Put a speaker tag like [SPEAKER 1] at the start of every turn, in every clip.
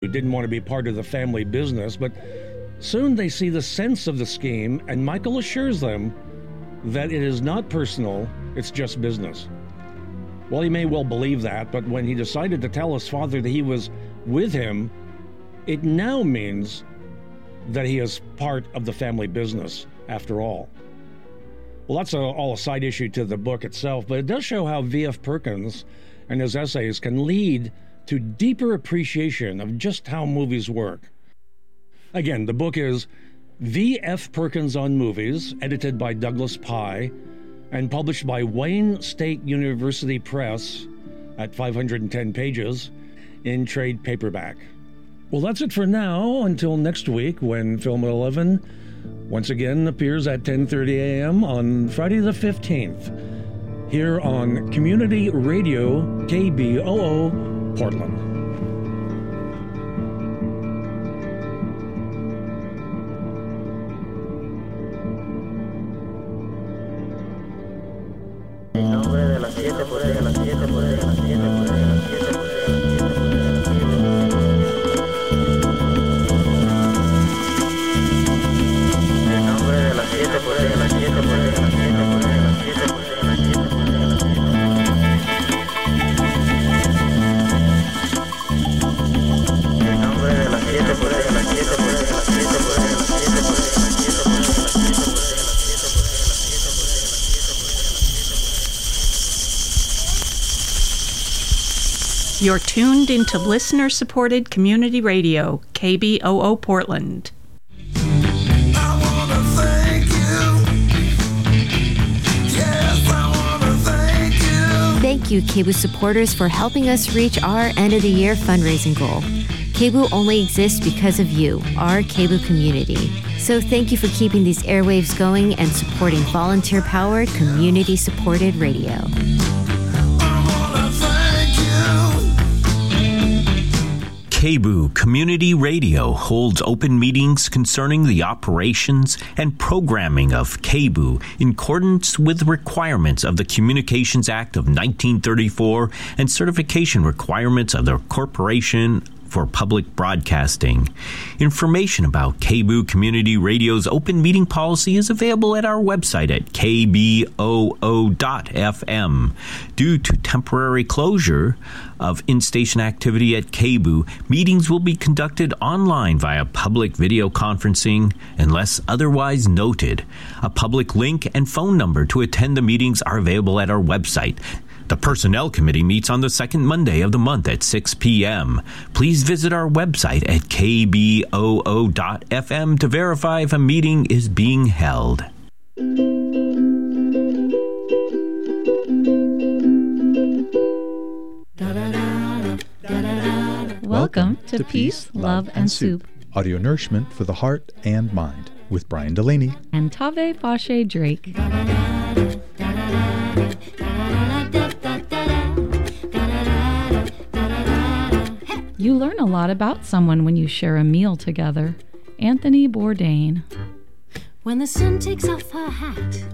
[SPEAKER 1] who didn't want to be part of the family business, but soon they see the sense of the scheme, and Michael assures them that it is not personal, it's just business. Well, he may well believe that, but when he decided to tell his father that he was with him, it now means that he is part of the family business after all. Well, that's a, all a side issue to the book itself, but it does show how V.F. Perkins and his essays can lead to deeper appreciation of just how movies work. Again, the book is V.F. Perkins on Movies, edited by Douglas Pye and published by Wayne State University Press at 510 pages in trade paperback. Well, that's it for now until next week when Film 11 once again appears at 10:30 a.m. on Friday the 15th here on Community Radio KBOO Portland.
[SPEAKER 2] Tuned into listener supported community radio, KBOO Portland.
[SPEAKER 3] Thank you, KBOO supporters, for helping us reach our end of the year fundraising goal. KBOO only exists because of you, our KBOO community. So thank you for keeping these airwaves going and supporting volunteer powered, community supported radio.
[SPEAKER 4] KBOO Community Radio holds open meetings concerning the operations and programming of KBOO in accordance with requirements of the Communications Act of 1934 and certification requirements of the Corporation for Public Broadcasting. Information about KBOO Community Radio's open meeting policy is available at our website at kboo.fm. Due to temporary closure of in station activity at KBOO, meetings will be conducted online via public video conferencing unless otherwise noted. A public link and phone number to attend the meetings are available at our website. The Personnel Committee meets on the second Monday of the month at 6 p.m. Please visit our website at kboo.fm to verify if a meeting is being held.
[SPEAKER 2] Welcome to Peace, Love, and Soup.
[SPEAKER 5] Audio nourishment for the heart and mind with Brian Delaney
[SPEAKER 2] and Tave Pache Drake. You learn a lot about someone when you share a meal together. Anthony Bourdain.
[SPEAKER 6] When the sun takes off her hat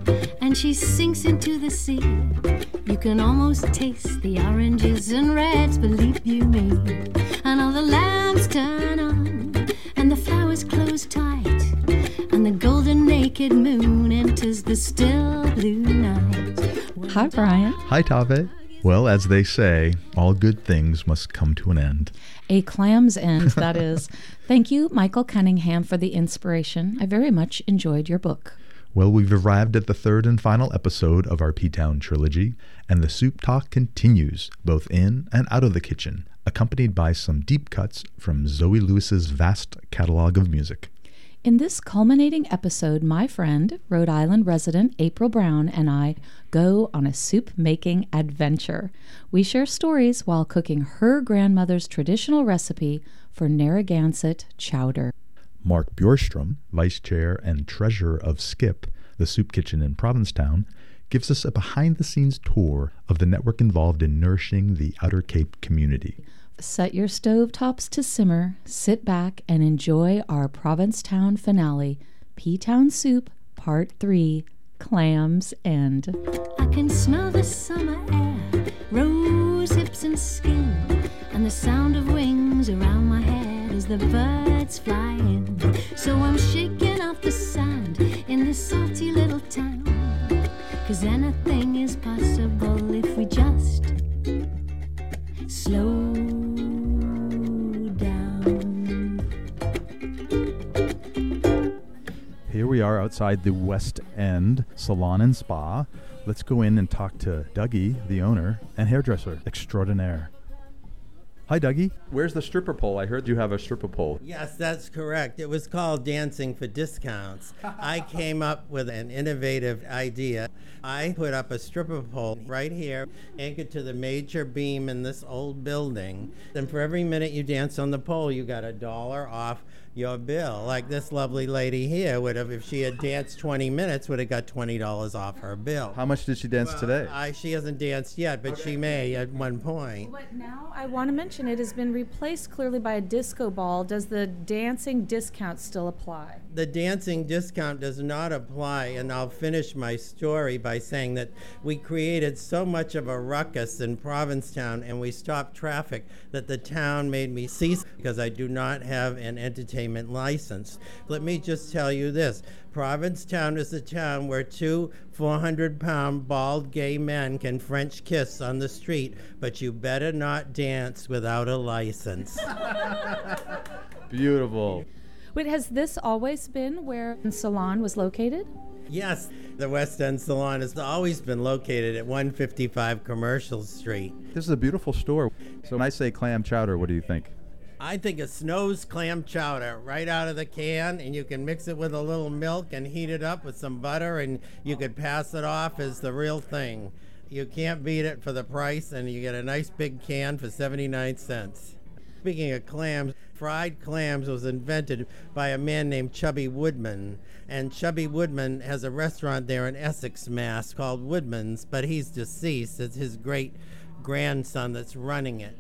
[SPEAKER 6] and she sinks into the sea, you can almost taste the oranges and reds, believe you me. And all the lamps turn on and the flowers close tight, and the golden naked moon enters the still blue night.
[SPEAKER 2] Hi, Brian.
[SPEAKER 5] Hi, Tave. Well, as they say, all good things must come to an end.
[SPEAKER 2] A clam's end, that is. Thank you, Michael Cunningham, for the inspiration. I very much enjoyed your book.
[SPEAKER 5] Well, we've arrived at the third and final episode of our P Town trilogy, and the soup talk continues, both in and out of the kitchen, accompanied by some deep cuts from Zoe Lewis's vast catalog of music.
[SPEAKER 2] In this culminating episode, my friend, Rhode Island resident April Brown, and I go on a soup making adventure. We share stories while cooking her grandmother's traditional recipe for Narragansett chowder.
[SPEAKER 5] Mark Bjorstrom, vice chair and treasurer of Skip, the soup kitchen in Provincetown, gives us a behind the scenes tour of the network involved in nourishing the Outer Cape community.
[SPEAKER 2] Set your stove tops to simmer, sit back, and enjoy our Provincetown finale P Town Soup Part 3 Clams End.
[SPEAKER 6] I can smell the summer air, rose hips and skin, and the sound of wings around my hair. as the birds fly in. So I'm shaking off the sand in this salty little town. Cause anything is possible if we just slow down.
[SPEAKER 5] Here we are outside the West End Salon and Spa. Let's go in and talk to Dougie, the owner and hairdresser extraordinaire. Hi, Dougie. Where's the stripper pole? I heard you have a stripper pole.
[SPEAKER 7] Yes, that's correct. It was called Dancing for Discounts. I came up with an innovative idea. I put up a stripper pole right here, anchored to the major beam in this old building. And for every minute you dance on the pole, you got a dollar off your bill. Like this lovely lady here would have, if she had danced 20 minutes, would have got $20 off her bill.
[SPEAKER 5] How much did she dance today?
[SPEAKER 7] I, she hasn't danced yet, but she may at one point.
[SPEAKER 2] But now I want to mention it has been replaced clearly by a disco ball. Does the dancing discount still apply?
[SPEAKER 7] the dancing discount does not apply, and I'll finish my story by saying that we created so much of a ruckus in Provincetown and we stopped traffic that the town made me cease because I do not have an entertainment license. Let me just tell you this Provincetown is a town where two 400 pound bald gay men can French kiss on the street, but you better not dance without a license.
[SPEAKER 5] Beautiful.
[SPEAKER 2] Wait, has this always been where the salon was located?
[SPEAKER 7] Yes, the West End Salon has always been located at 155 Commercial Street.
[SPEAKER 5] This is a beautiful store. So when I say clam chowder, what do you think?
[SPEAKER 7] I think it snows clam chowder right out of the can, and you can mix it with a little milk and heat it up with some butter, and you could pass it off as the real thing. You can't beat it for the price, and you get a nice big can for 79 cents. Speaking of clams, fried clams was invented by a man named Chubby Woodman. And Chubby Woodman has a restaurant there in Essex, Mass called Woodman's, but he's deceased. It's his great grandson that's running it.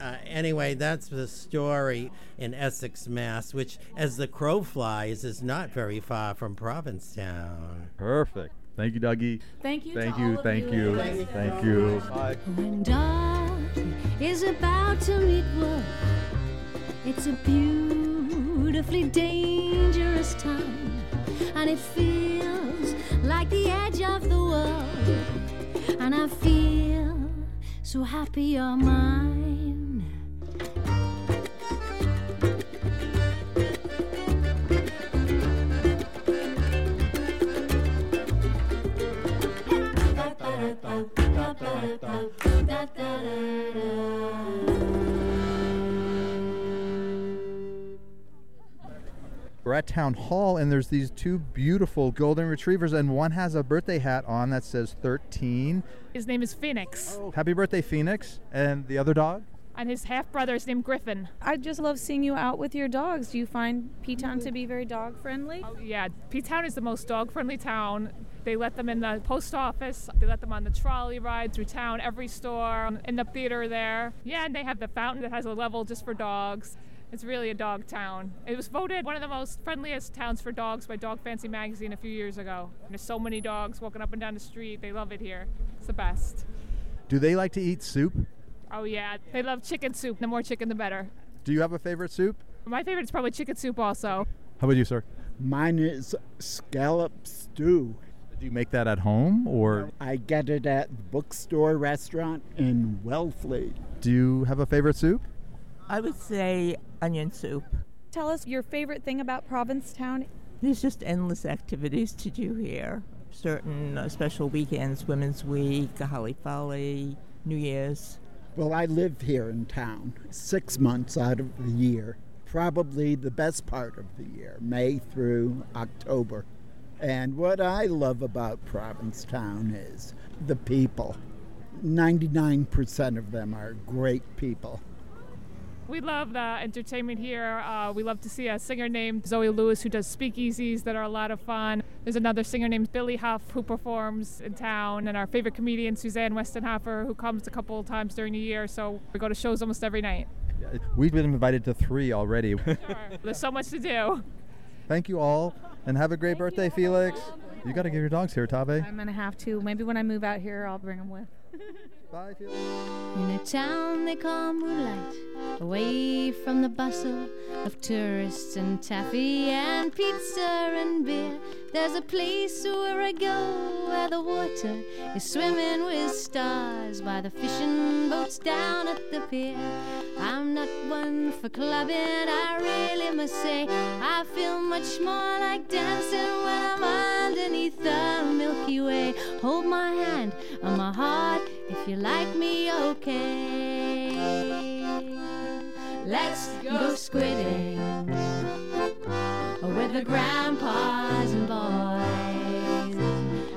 [SPEAKER 7] Uh, anyway, that's the story in Essex, Mass, which, as the crow flies, is not very far from Provincetown.
[SPEAKER 5] Perfect. Thank you, Dougie.
[SPEAKER 2] Thank you.
[SPEAKER 5] Thank
[SPEAKER 2] to
[SPEAKER 5] you,
[SPEAKER 2] all of
[SPEAKER 5] thank you, thank you.
[SPEAKER 6] When dawn is about to meet wolf, it's a beautifully dangerous time, and it feels like the edge of the world. And I feel so happy you're mine.
[SPEAKER 5] Town Hall, and there's these two beautiful golden retrievers, and one has a birthday hat on that says 13.
[SPEAKER 8] His name is Phoenix, oh.
[SPEAKER 5] Happy birthday, Phoenix. And the other dog?
[SPEAKER 8] and his half brother is named Griffin.
[SPEAKER 2] I just love seeing you out with your dogs. Do you find P Town to be very dog friendly?
[SPEAKER 8] Oh, yeah, P Town is the most dog friendly town. They let them in the post office, they let them on the trolley ride through town, every store, in the theater there. Yeah, and they have the fountain that has a level just for dogs. It's really a dog town. It was voted one of the most friendliest towns for dogs by Dog Fancy magazine a few years ago. There's so many dogs walking up and down the street. They love it here. It's the best.
[SPEAKER 5] Do they like to eat soup?
[SPEAKER 8] Oh, yeah, they love chicken soup. The more chicken, the better.
[SPEAKER 5] Do you have a favorite soup?
[SPEAKER 8] My favorite is probably chicken soup, also.
[SPEAKER 5] How about you, sir?
[SPEAKER 9] Mine is scallop stew.
[SPEAKER 5] Do you make that at home, or
[SPEAKER 9] I get it at the bookstore restaurant in Wellfleet.
[SPEAKER 5] do you have a favorite soup?
[SPEAKER 10] I would say onion soup.
[SPEAKER 2] Tell us your favorite thing about Provincetown.
[SPEAKER 10] There's just endless activities to do here. Certain uh, special weekends, Women's Week, Holly Folly, New Year's.
[SPEAKER 9] Well, I live here in town six months out of the year, probably the best part of the year, May through October. And what I love about Provincetown is the people. 99% of them are great people.
[SPEAKER 8] We love the entertainment here. Uh, we love to see a singer named Zoe Lewis who does speakeasies that are a lot of fun. There's another singer named Billy Huff who performs in town, and our favorite comedian Suzanne Westenhoefer who comes a couple of times during the year. So we go to shows almost every night.
[SPEAKER 5] We've been invited to three already.
[SPEAKER 8] Sure. There's so much to do.
[SPEAKER 5] Thank you all, and have a great birthday, Felix. You got to give your dogs here, Tave.
[SPEAKER 2] I'm gonna have to. Maybe when I move out here, I'll bring them with.
[SPEAKER 6] In a town they call Moonlight, away from the bustle of tourists and taffy and pizza and beer. There's a place where I go where the water is swimming with stars by the fishing boats down at the pier. I'm not one for clubbing, I really must say. I feel much more like dancing when I'm underneath the Milky Way. Hold my hand on my heart if you like me, okay. Let's go squidding with the grandpas and boys.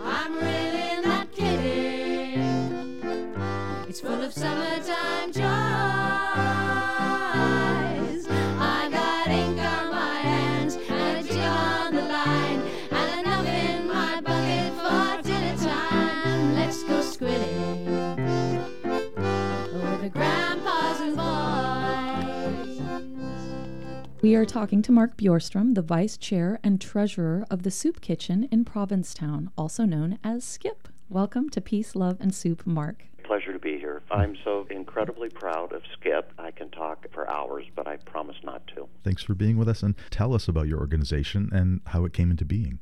[SPEAKER 6] I'm really not kidding. It's full of summertime joys.
[SPEAKER 2] We are talking to Mark Bjorstrom, the vice chair and treasurer of the Soup Kitchen in Provincetown, also known as Skip. Welcome to Peace, Love, and Soup, Mark.
[SPEAKER 11] Pleasure to be here. I'm so incredibly proud of Skip. I can talk for hours, but I promise not to.
[SPEAKER 5] Thanks for being with us and tell us about your organization and how it came into being.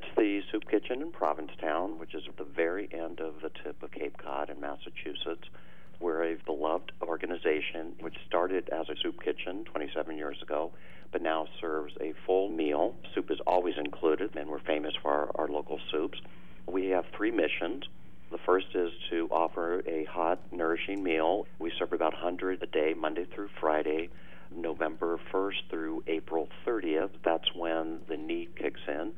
[SPEAKER 11] It's the Soup Kitchen in Provincetown, which is at the very end of the tip of Cape Cod in Massachusetts. We're a beloved organization which started as a soup kitchen 27 years ago, but now serves a full meal. Soup is always included, and we're famous for our, our local soups. We have three missions. The first is to offer a hot, nourishing meal. We serve about 100 a day, Monday through Friday, November 1st through April 30th. That's when the need kicks in.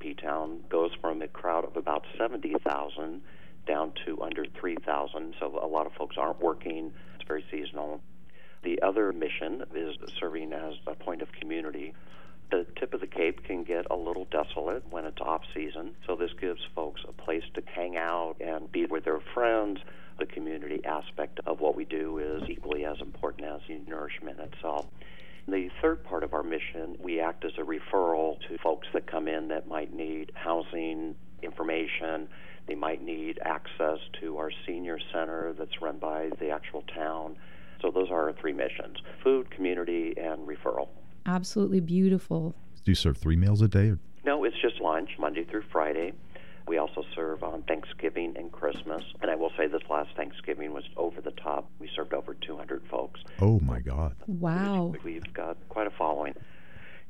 [SPEAKER 11] P Town goes from a crowd of about 70,000 down to under 3,000. So a lot of folks aren't working. It's very seasonal. The other mission is serving as a point of community. The tip of the Cape can get a little desolate when it's off season, so this gives folks a place to hang out and be with their friends. The community aspect of what we do is equally as important as the nourishment itself. The third part of our mission, we act as a referral to folks that come in that might need housing, information, they might need access to our senior center that's run by the actual town. So those are our three missions food, community, and referral.
[SPEAKER 2] Absolutely beautiful.
[SPEAKER 5] Do you serve three meals a day? Or?
[SPEAKER 11] No, it's just lunch, Monday through Friday. We also serve on Thanksgiving and Christmas. And I will say this last Thanksgiving was over the top. We served over 200 folks.
[SPEAKER 5] Oh, my God.
[SPEAKER 2] Wow.
[SPEAKER 11] We've got quite a following.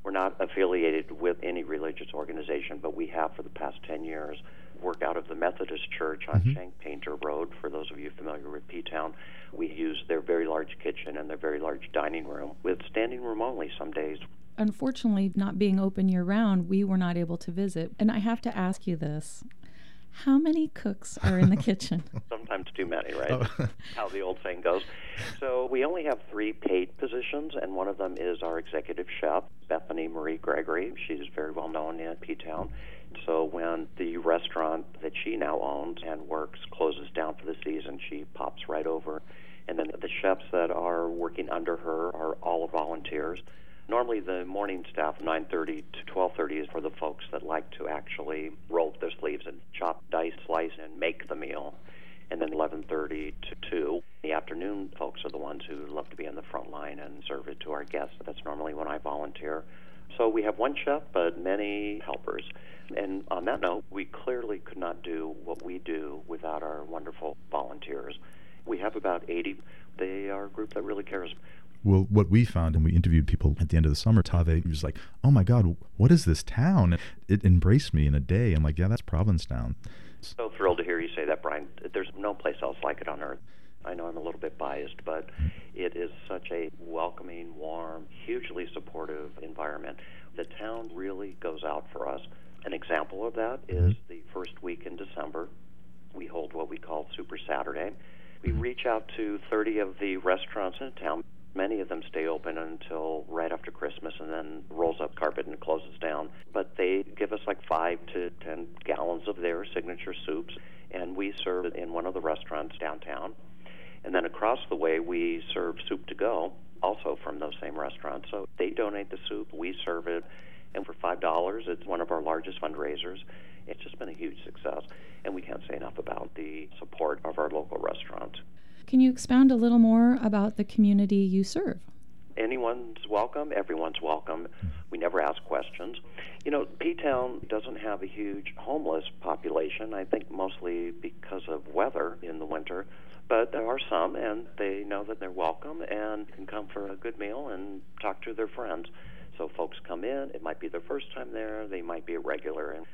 [SPEAKER 11] We're not affiliated with any religious organization, but we have for the past 10 years work out of the Methodist Church on
[SPEAKER 5] Mhm.
[SPEAKER 11] Shank Painter Road. For those of you familiar with P Town, we use their very large kitchen and their very large dining room with standing room only some days.
[SPEAKER 2] Unfortunately, not being open year round, we were not able to visit. And I have to ask you this how many cooks are in the kitchen?
[SPEAKER 11] Sometimes too many, right?
[SPEAKER 5] Oh.
[SPEAKER 11] How the old saying goes. So we only have three paid positions, and one of them is our executive chef, Bethany Marie Gregory. She's very well known in P Town. So when the restaurant that she now owns and works closes down for the season, she pops right over. And then the chefs that are working under her are all volunteers. Normally, the morning staff, 9:30 to 12:30, is for the folks that like to actually roll up their sleeves and chop, dice, slice, and make the meal. And then 11:30 to 2, the afternoon folks are the ones who love to be on the front line and serve it to our guests. That's normally when I volunteer. So we have one chef, but many helpers. And on that note, we clearly could not do what we do without our wonderful volunteers. We have about 80. They are a group that really cares.
[SPEAKER 5] Well, what we found, and we interviewed people at the end of the summer, Tave was like, "Oh my God, what is this town?" It embraced me in a day. I'm like, "Yeah, that's Provincetown."
[SPEAKER 11] So thrilled to hear you say that, Brian. There's no place else like it on earth. I know I'm a little bit biased, but mm-hmm. it is such a welcoming, warm, hugely supportive environment. The town really goes out for us. An example of that is mm-hmm. the first week in December. We hold what we call Super Saturday. We mm-hmm. reach out to 30 of the restaurants in town. Many of them stay open until right after Christmas and then rolls up carpet and closes down. But they give us like five to ten gallons of their signature soups, and we serve it in one of the restaurants downtown. And then across the way, we serve soup to go also from those same restaurants. So they donate the soup, we serve it, and for $5, it's one of our largest fundraisers. It's just been a huge success, and we can't say enough about the support of our local restaurants.
[SPEAKER 2] Can you expound a little more about the community you serve?
[SPEAKER 11] anyone's welcome, everyone's welcome. We never ask questions. You know, P Town doesn't have a huge homeless population, I think mostly because of weather in the winter. But there are some, and they know that they're welcome and can come for a good meal and talk to their friends. So folks come in, it might be their first time there, they might be a regular, and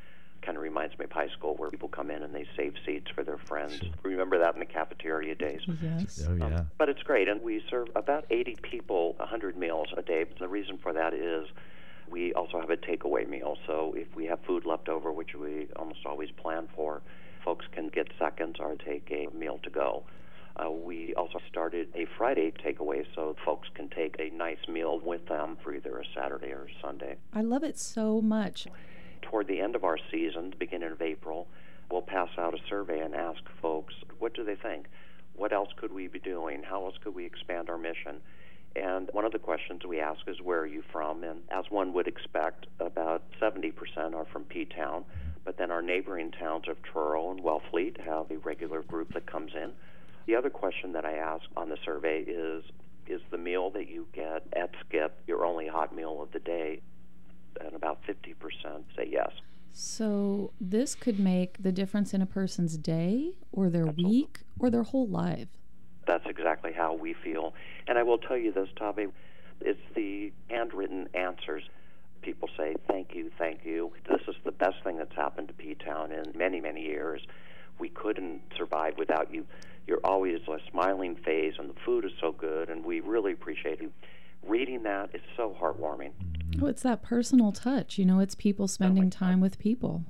[SPEAKER 11] kind of reminds me of high school where people come in and they save seats for their friends. Remember that in the cafeteria days?
[SPEAKER 2] Yes.
[SPEAKER 5] Oh, yeah.
[SPEAKER 11] Um, but it's great, and we serve about 80 people 100 meals a day. The reason for that is we also have a takeaway meal. So if we have food left over, which we almost always plan for, folks can get seconds or take a meal to go. Uh, we also started a Friday takeaway so folks can take a nice meal with them for either a Saturday or Sunday.
[SPEAKER 2] I love it so much.
[SPEAKER 11] Toward the end of our season, the beginning of April, we'll pass out a survey and ask folks what do they think? What else could we be doing? How else could we expand our mission? And one of the questions we ask is, Where are you from? And as one would expect, about 70% are from P Town. But then our neighboring towns of Truro and Wellfleet have a regular group that comes in. The other question that I ask on the survey is Is the meal that you get at Skip your only hot meal of the day? And about 50% say yes.
[SPEAKER 2] So, this could make the difference in a person's day or their week or their whole life.
[SPEAKER 11] That's exactly how we feel. And I will tell you this, Tommy, it's the handwritten answers. People say, thank you, thank you. This is the best thing that's happened to P Town in many, many years. We couldn't survive without you. You're always a smiling face, and the food is so good, and we really appreciate you. Reading that is so heartwarming.
[SPEAKER 2] Oh, it's that personal touch. You know, it's people spending time with people.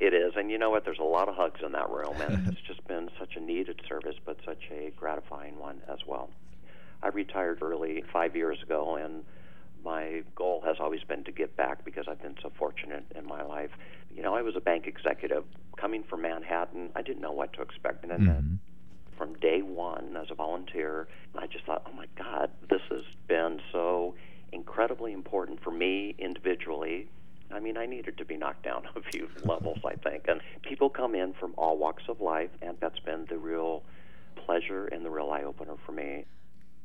[SPEAKER 11] It is, and you know what? There's a lot of hugs in that room, and it's just been such a needed service, but such a gratifying one as well. I retired early five years ago, and my goal has always been to give back because I've been so fortunate in my life. You know, I was a bank executive coming from Manhattan. I didn't know what to expect, and then
[SPEAKER 5] Mhm.
[SPEAKER 11] From day one as a volunteer, I just thought, oh my God, this has been so incredibly important for me individually. I mean, I needed to be knocked down a few levels, I think. And people come in from all walks of life, and that's been the real pleasure and the real eye opener for me.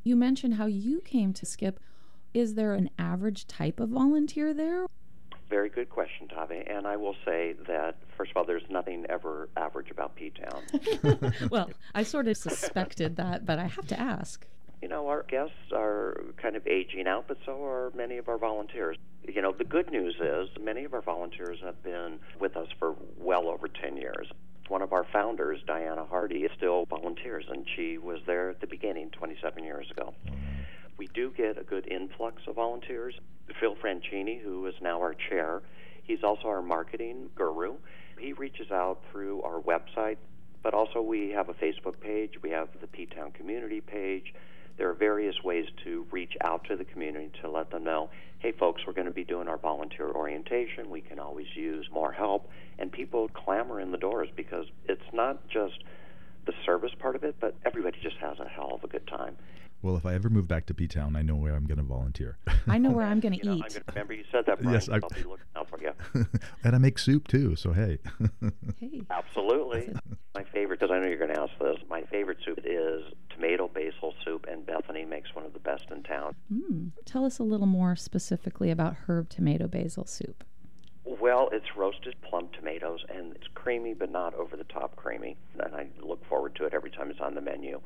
[SPEAKER 2] You mentioned how you came to Skip. Is there an average type of volunteer there?
[SPEAKER 11] Very good question, Tavi. And I will say that, first of all, there's nothing ever average about P Town.
[SPEAKER 2] well, I sort of suspected that, but I have to ask.
[SPEAKER 11] you know, our guests are kind of aging out, but so are many of our volunteers. You know, the good news is many of our volunteers have been with us for well over 10 years. One of our founders, Diana Hardy, is still volunteers, and she was there at the beginning 27 years ago. Mm-hmm. We do get a good influx of volunteers. Phil Franchini, who is now our chair, he's also our marketing guru. He reaches out through our website, but also we have a Facebook page, we have the P Town community page. There are various ways to reach out to the community to let them know, hey, folks, we're going to be doing our volunteer orientation. We can always use more help. And people clamor in the doors because it's not just the service part of it, but everybody just has a hell of a good time.
[SPEAKER 5] Well, if I ever move back to P Town, I know where I'm going to volunteer.
[SPEAKER 2] I know where I'm going to
[SPEAKER 11] You know,
[SPEAKER 2] eat.
[SPEAKER 11] I'm gonna remember you said that, Brian.
[SPEAKER 5] Yes, I-
[SPEAKER 11] I'll be looking out for you.
[SPEAKER 5] and I make soup too, so hey.
[SPEAKER 2] Hey.
[SPEAKER 11] Absolutely. My favorite, because I know you're going to ask this, my favorite soup is tomato basil soup, and Bethany makes one of the best in town.
[SPEAKER 2] Mm. Tell us a little more specifically about herb tomato basil soup.
[SPEAKER 11] Well, it's roasted plum tomatoes, and it's creamy, but not over the top creamy. And I look forward to it every time it's on the menu.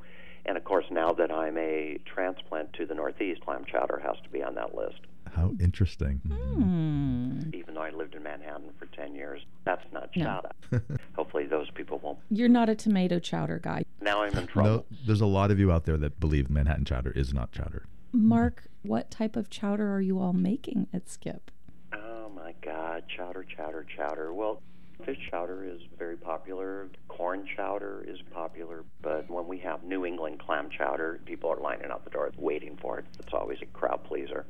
[SPEAKER 11] And of course, now that I'm a transplant to the Northeast, clam chowder has to be on that list.
[SPEAKER 5] How interesting.
[SPEAKER 2] Hmm.
[SPEAKER 11] Even though I lived in Manhattan for 10 years, that's not
[SPEAKER 2] No.
[SPEAKER 11] chowder. Hopefully, those people won't.
[SPEAKER 2] You're not a tomato chowder guy.
[SPEAKER 11] Now I'm in trouble.
[SPEAKER 5] No, there's a lot of you out there that believe Manhattan chowder is not chowder.
[SPEAKER 2] Mark, what type of chowder are you all making at Skip?
[SPEAKER 11] Oh my God, chowder, chowder, chowder. Well, fish chowder is very popular. Corn chowder is popular. But when we have New England clam chowder, people are lining out the door waiting for it. It's always a crowd pleaser.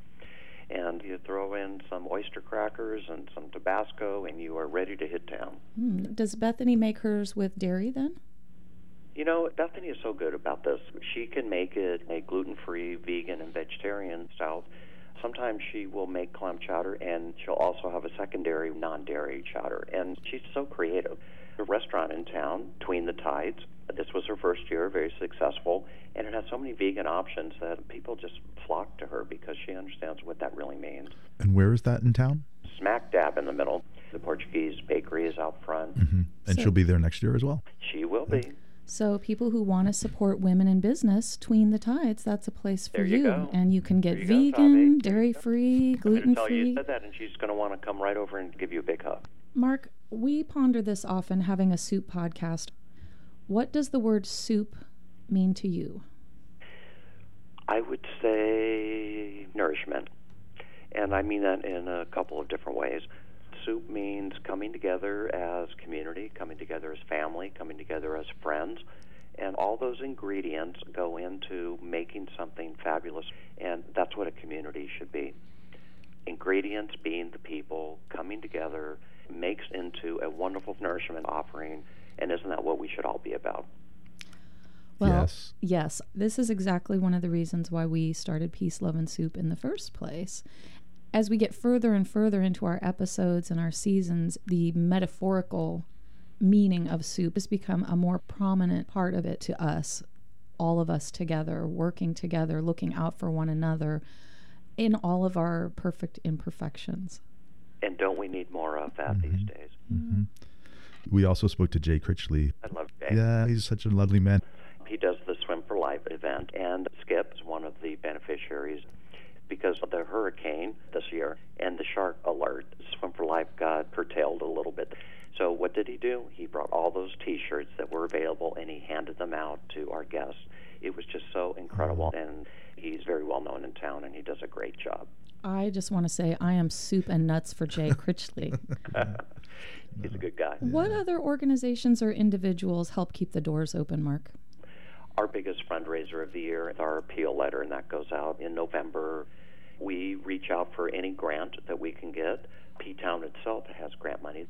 [SPEAKER 11] And you throw in some oyster crackers and some Tabasco, and you are ready to hit town.
[SPEAKER 2] Hmm. Does Bethany make hers with dairy then?
[SPEAKER 11] You know, Bethany is so good about this. She can make it a gluten free, vegan, and vegetarian style. Sometimes she will make clam chowder and she'll also have a secondary non dairy chowder. And she's so creative. A restaurant in town, Between the Tides, this was her first year, very successful, and it has so many vegan options that people just flock to her because she understands what that really means.
[SPEAKER 5] And where is that in town?
[SPEAKER 11] Smack dab in the middle. The Portuguese bakery is out front.
[SPEAKER 5] hmm And
[SPEAKER 2] So-
[SPEAKER 5] she'll be there next year as well.
[SPEAKER 11] She will be.
[SPEAKER 2] So people who want to support women in business, Tween the Tides, that's a place for
[SPEAKER 11] There you go.
[SPEAKER 2] And you can get
[SPEAKER 11] you
[SPEAKER 2] vegan, dairy free, gluten
[SPEAKER 11] tell you
[SPEAKER 2] free.
[SPEAKER 11] said that, and she's going to want to come right over and give you a big hug.
[SPEAKER 2] Mark, we ponder this often having a soup podcast. What does the word soup mean to you?
[SPEAKER 11] I would say nourishment. And I mean that in a couple of different ways. Soup means coming together as community, coming together as family, coming together as friends. And all those ingredients go into making something fabulous. And that's what a community should be. Ingredients being the people coming together makes into a wonderful nourishment offering. And isn't that what we should all be about?
[SPEAKER 2] Well,
[SPEAKER 5] Yes.
[SPEAKER 2] yes, this is exactly one of the reasons why we started Peace, Love, and Soup in the first place. As we get further and further into our episodes and our seasons, the metaphorical meaning of soup has become a more prominent part of it to us, all of us together, working together, looking out for one another in all of our perfect imperfections.
[SPEAKER 11] And don't we need more of that these days?
[SPEAKER 5] hmm We also spoke to Jay Critchley.
[SPEAKER 11] I love Jay.
[SPEAKER 5] Yeah, he's such a lovely man.
[SPEAKER 11] He does the Swim for Life event, and Skip is one of the beneficiaries because of the hurricane this year and the shark alert. Swim for Life got curtailed a little bit. So what did he do? He brought all those T-shirts that were available and he handed them out to our guests. It was just so incredible, and he's very well known in town, and he does a great job.
[SPEAKER 2] I just want to say I am soup and nuts for Jay Critchley.
[SPEAKER 11] He's a good guy.
[SPEAKER 2] What other organizations or individuals help keep the doors open, Mark?
[SPEAKER 11] Our biggest fundraiser of the year is our appeal letter, and that goes out in November. We reach out for any grant that we can get. P Town itself has grant money.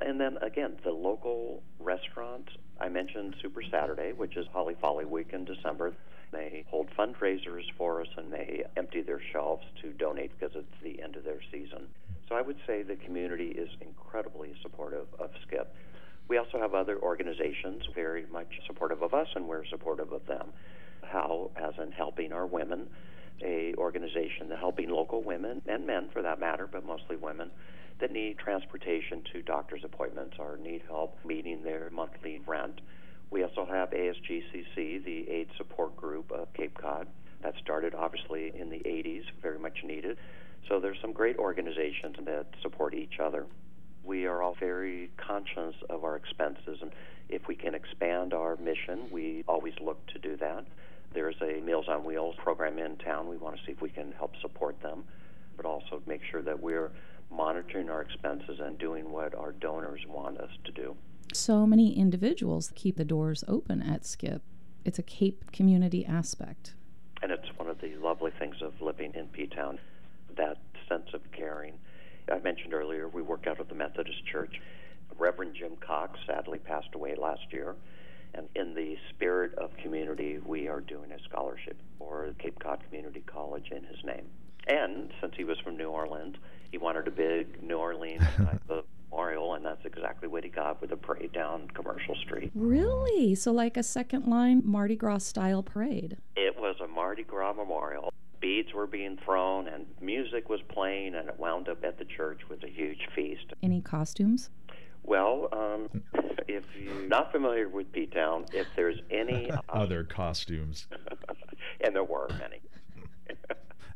[SPEAKER 11] And then again, the local restaurants. I mentioned Super Saturday, which is Holly Folly Week in December. They hold fundraisers for us and they empty their shelves to donate because it's the end of their season. So I would say the community is incredibly supportive of Skip. We also have other organizations very much supportive of us, and we're supportive of them. How, as in helping our women, a organization that helping local women and men, for that matter, but mostly women, that need transportation to doctor's appointments or need help meeting their monthly rent. We also have ASGCC, the AIDS Support Group of Cape Cod, that started obviously in the 80s, very much needed. So there's some great organizations that support each other we are all very conscious of our expenses, and if we can expand our mission, we always look to do that. There's a Meals on Wheels program in town. We want to see if we can help support them, but also make sure that we're monitoring our expenses and doing what our donors want us to do.
[SPEAKER 2] So many individuals keep the doors open at Skip. It's a Cape community aspect.
[SPEAKER 11] And it's one of the lovely things of living in P Town, that sense of caring. I mentioned earlier we work out of the Methodist Church. Reverend Jim Cox sadly passed away last year. And in the spirit of community, we are doing a scholarship for Cape Cod Community College in his name. And since he was from New Orleans, he wanted a big New Orleans type of memorial, and that's exactly what he got with a parade down Commercial Street.
[SPEAKER 2] Really? So, like a second line Mardi Gras style parade.
[SPEAKER 11] It was a Mardi Gras memorial. Beads were being thrown and music was playing, and it wound up at the church with a huge feast.
[SPEAKER 2] Any costumes?
[SPEAKER 11] Well, um, if you're not familiar with P Town, if there's any,
[SPEAKER 5] Other costumes.
[SPEAKER 11] and there were many.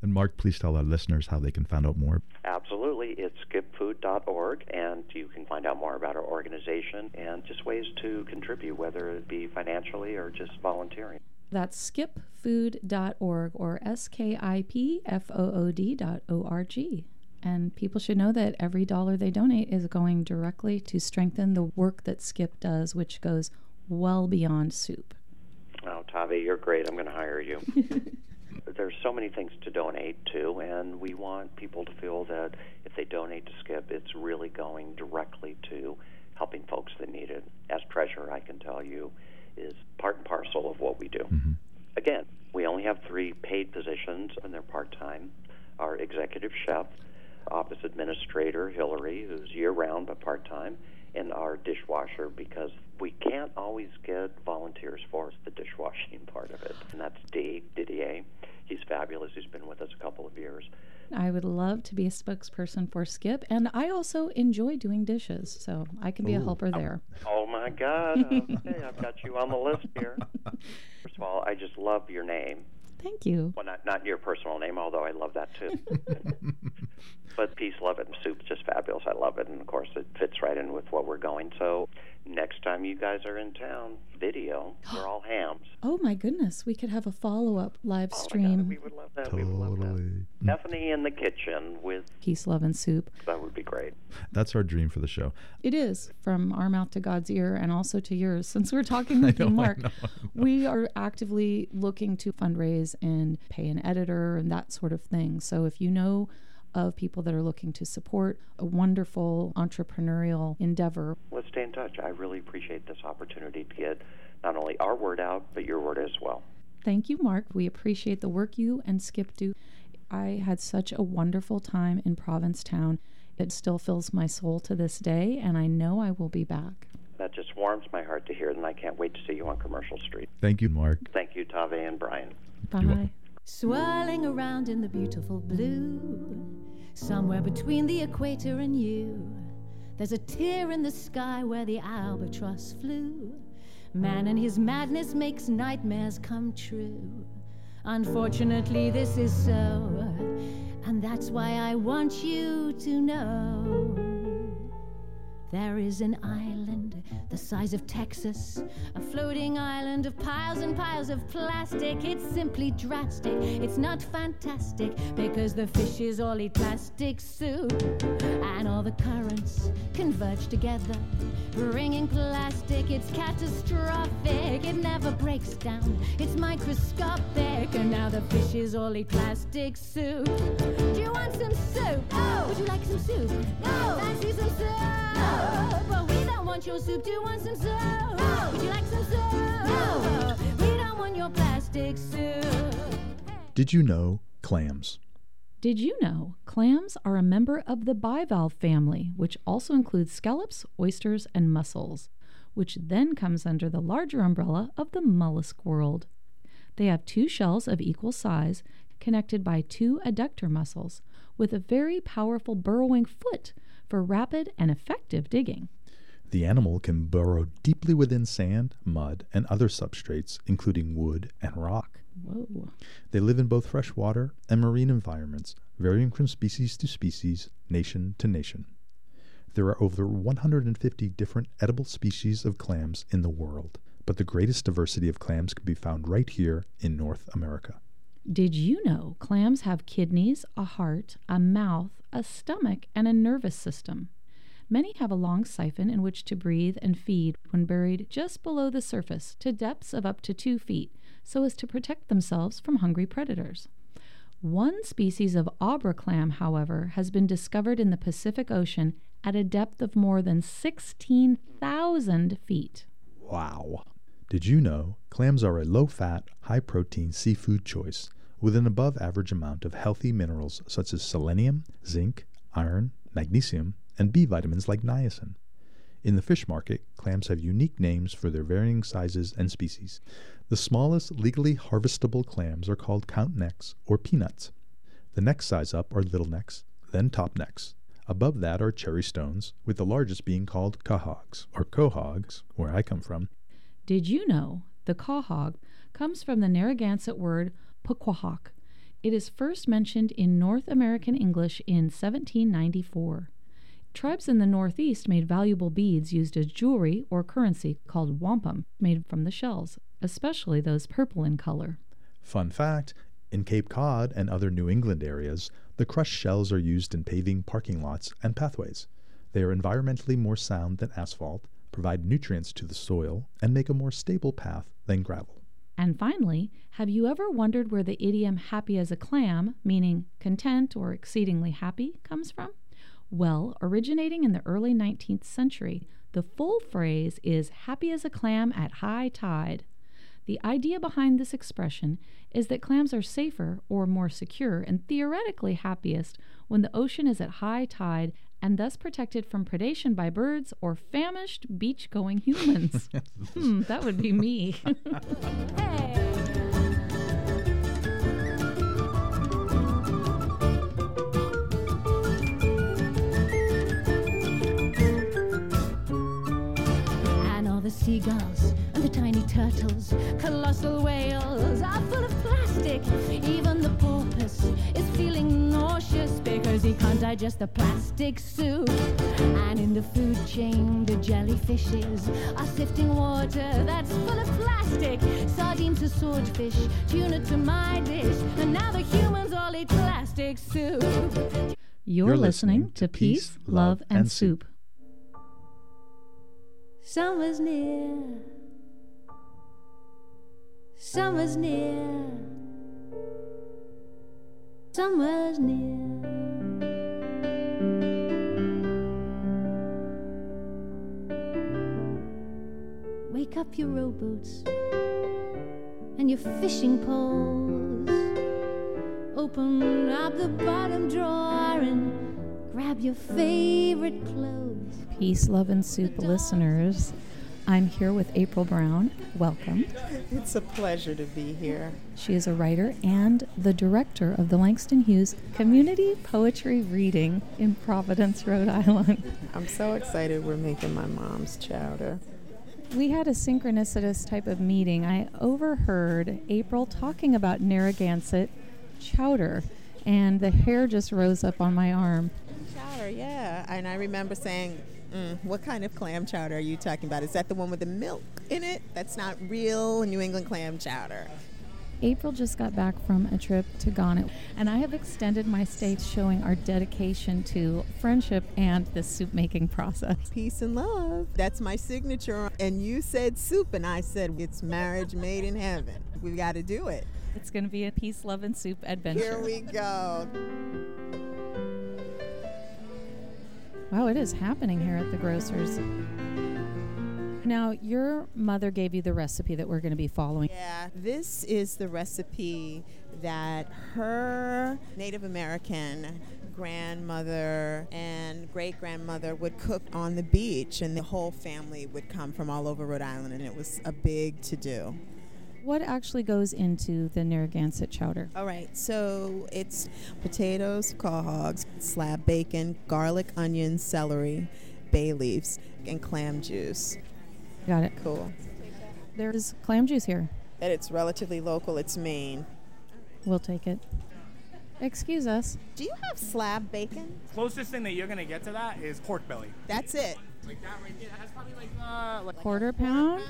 [SPEAKER 5] And Mark, please tell our listeners how they can find out more.
[SPEAKER 11] Absolutely. It's skipfood.org, and you can find out more about our organization and just ways to contribute, whether it be financially or just volunteering.
[SPEAKER 2] That's skipfood.org or S K I P F O O D dot O R G. And people should know that every dollar they donate is going directly to strengthen the work that Skip does, which goes well beyond soup.
[SPEAKER 11] Oh, Tavi, you're great. I'm going to hire you. There's so many things to donate to, and we want people to feel that if they donate to Skip, it's really going directly to helping folks that need it. As treasurer, I can tell you, is part and parcel of what we do.
[SPEAKER 5] Mm-hmm.
[SPEAKER 11] Again, we only have three paid positions, and they're part time. Our executive chef, office administrator, Hillary, who's year round but part time, and our dishwasher because we can't always get volunteers for the dishwashing part of it. And that's Dave Didier. He's fabulous. He's been with us a couple of years.
[SPEAKER 2] I would love to be a spokesperson for Skip, and I also enjoy doing dishes, so I can be a helper there.
[SPEAKER 11] Oh my God. Okay, I've got you on the list here. First of all, I just love your name.
[SPEAKER 2] Thank you.
[SPEAKER 11] Well, not, not your personal name, although I love that too. but Peace, Love It, and Soup's just fabulous. I love it. And of course, it fits right in with what we're going. So next time you guys are in town, video, we're all hams.
[SPEAKER 2] Oh my goodness, we could have a follow up live oh, stream.
[SPEAKER 11] We would love that. We would love that.
[SPEAKER 5] Totally.
[SPEAKER 11] Stephanie in the kitchen with,
[SPEAKER 2] Peace, love, and soup.
[SPEAKER 11] that would be great.
[SPEAKER 5] That's our dream for the show.
[SPEAKER 2] It is from our mouth to God's ear and also to yours. Since we're talking with you,
[SPEAKER 5] know, I
[SPEAKER 2] Mark,
[SPEAKER 5] know, I
[SPEAKER 2] we are actively looking to fundraise and pay an editor and that sort of thing. So if you know of people that are looking to support a wonderful entrepreneurial endeavor,
[SPEAKER 11] Let's stay in touch. I really appreciate this opportunity to get not only our word out, but your word as well.
[SPEAKER 2] thank you, Mark. We appreciate the work you and Skip do. I had such a wonderful time in Provincetown. It still fills my soul to this day, and I know I will be back.
[SPEAKER 11] That just warms my heart to hear, and I can't wait to see you on Commercial Street.
[SPEAKER 5] Thank you, Mark.
[SPEAKER 11] Thank you, Tave and Brian.
[SPEAKER 2] Bye.
[SPEAKER 6] Swirling around in the beautiful blue, somewhere between the equator and you. There's a tear in the sky where the albatross flew. Man and his madness makes nightmares come true. Unfortunately, this is so, and that's why I want you to know. There is an island the size of Texas, a floating island of piles and piles of plastic. It's simply drastic, it's not fantastic, because the fishes all eat plastic soup. And all the currents converge together, bringing plastic. It's catastrophic, it never breaks down, it's microscopic. And now the fishes all eat plastic soup. Do you want some soup? No. Would you like some soup? No. Fancy some soup? No. But we don't want your soup. Do you want some soup? No. Would you like some soup? No. We don't want your plastic soup.
[SPEAKER 5] Did you know clams?
[SPEAKER 2] Did you know clams are a member of the bivalve family, which also includes scallops, oysters, and mussels, which then comes under the larger umbrella of the mollusk world? They have two shells of equal size, connected by two adductor muscles, with a very powerful burrowing foot for rapid and effective digging.
[SPEAKER 5] The animal can burrow deeply within sand, mud, and other substrates, including wood and rock.
[SPEAKER 2] Whoa.
[SPEAKER 5] They live in both freshwater and marine environments, varying from species to species, nation to nation. There are over 150 different edible species of clams in the world, but the greatest diversity of clams can be found right here in North America.
[SPEAKER 2] Did you know clams have kidneys, a heart, a mouth, a stomach, and a nervous system? Many have a long siphon in which to breathe and feed when buried just below the surface to depths of up to two feet so as to protect themselves from hungry predators. One species of abra clam, however, has been discovered in the Pacific Ocean at a depth of more than 16,000 feet.
[SPEAKER 5] Wow. Did you know clams are a low fat, high protein seafood choice with an above average amount of healthy minerals such as selenium, zinc, iron, magnesium, and B vitamins like niacin? In the fish market, clams have unique names for their varying sizes and species. The smallest legally harvestable clams are called count necks or peanuts. The next size up are little necks, then top necks. Above that are cherry stones, with the largest being called cahogs or cohogs, where I come from,
[SPEAKER 2] Did you know the cahog comes from the Narragansett word puquahawk? It is first mentioned in North American English in 1794. Tribes in the Northeast made valuable beads used as jewelry or currency called wampum, made from the shells, especially those purple in color.
[SPEAKER 5] Fun fact in Cape Cod and other New England areas, the crushed shells are used in paving parking lots and pathways. They are environmentally more sound than asphalt, provide nutrients to the soil, and make a more stable path than gravel.
[SPEAKER 2] And finally, have you ever wondered where the idiom happy as a clam, meaning content or exceedingly happy, comes from? Well, originating in the early 19th century, The full phrase is happy as a clam at high tide. The idea behind this expression is that clams are safer or more secure and theoretically happiest when the ocean is at high tide and thus protected from predation by birds or famished beach going humans. hmm, that would be me.
[SPEAKER 6] And all the seagulls and the tiny turtles, colossal whales are full of plastic. Even the porpoise is feeling nauseous because he can't digest the plastic soup. And in the food chain, the jellyfishes are sifting water that's full of plastic. Sardines to swordfish, tuna to my dish, and now the humans all eat plastic soup.
[SPEAKER 2] You're,
[SPEAKER 5] You're
[SPEAKER 2] listening,
[SPEAKER 5] listening
[SPEAKER 2] to
[SPEAKER 5] to
[SPEAKER 2] Peace,
[SPEAKER 5] Peace,
[SPEAKER 2] Love,
[SPEAKER 5] Love,
[SPEAKER 2] and,
[SPEAKER 5] and
[SPEAKER 2] Soup.
[SPEAKER 6] Summer's near. Summer's near. Summer's near. Wake up your rowboats and your fishing poles. Open up the bottom drawer and grab your favorite clothes.
[SPEAKER 2] Peace, Love, and Soup listeners. I'm here with April Brown. Welcome.
[SPEAKER 12] It's a pleasure to be here.
[SPEAKER 2] She is a writer and the director of the Langston Hughes Community Poetry Reading in Providence, Rhode Island.
[SPEAKER 12] I'm so excited we're making my mom's chowder.
[SPEAKER 2] We had a synchronicitous type of meeting. I overheard April talking about Narragansett chowder, and the hair just rose up on my arm.
[SPEAKER 12] Chowder, yeah. And I remember saying, mm, what kind of clam chowder are you talking about? Is that the one with the milk in it? That's not real New England clam chowder.
[SPEAKER 2] April just got back from a trip to Ghana, and I have extended my stay showing our dedication to friendship and the soup making process.
[SPEAKER 12] Peace and love. That's my signature. And you said soup, and I said it's marriage made in heaven. We've got to do it.
[SPEAKER 2] It's going to be a peace, love, and soup adventure.
[SPEAKER 12] Here we go.
[SPEAKER 2] Wow, it is happening here at the grocer's. Now, your mother gave you the recipe that we're going to be following.
[SPEAKER 12] Yeah, this is the recipe that her Native American grandmother and great grandmother would cook on the beach, and the whole family would come from all over Rhode Island, and it was a big to do.
[SPEAKER 2] What actually goes into the Narragansett chowder?
[SPEAKER 12] All right, so it's potatoes, quahogs, slab bacon, garlic, onion, celery, bay leaves, and clam juice.
[SPEAKER 2] Got it.
[SPEAKER 12] Cool.
[SPEAKER 2] There's clam juice here.
[SPEAKER 12] And it's relatively local, it's Maine.
[SPEAKER 2] We'll take it. Excuse us.
[SPEAKER 12] Do you have slab bacon?
[SPEAKER 13] Closest thing that you're gonna get to that is pork belly.
[SPEAKER 12] That's it.
[SPEAKER 13] Like that right there. That's probably like uh like
[SPEAKER 2] Quarter pound?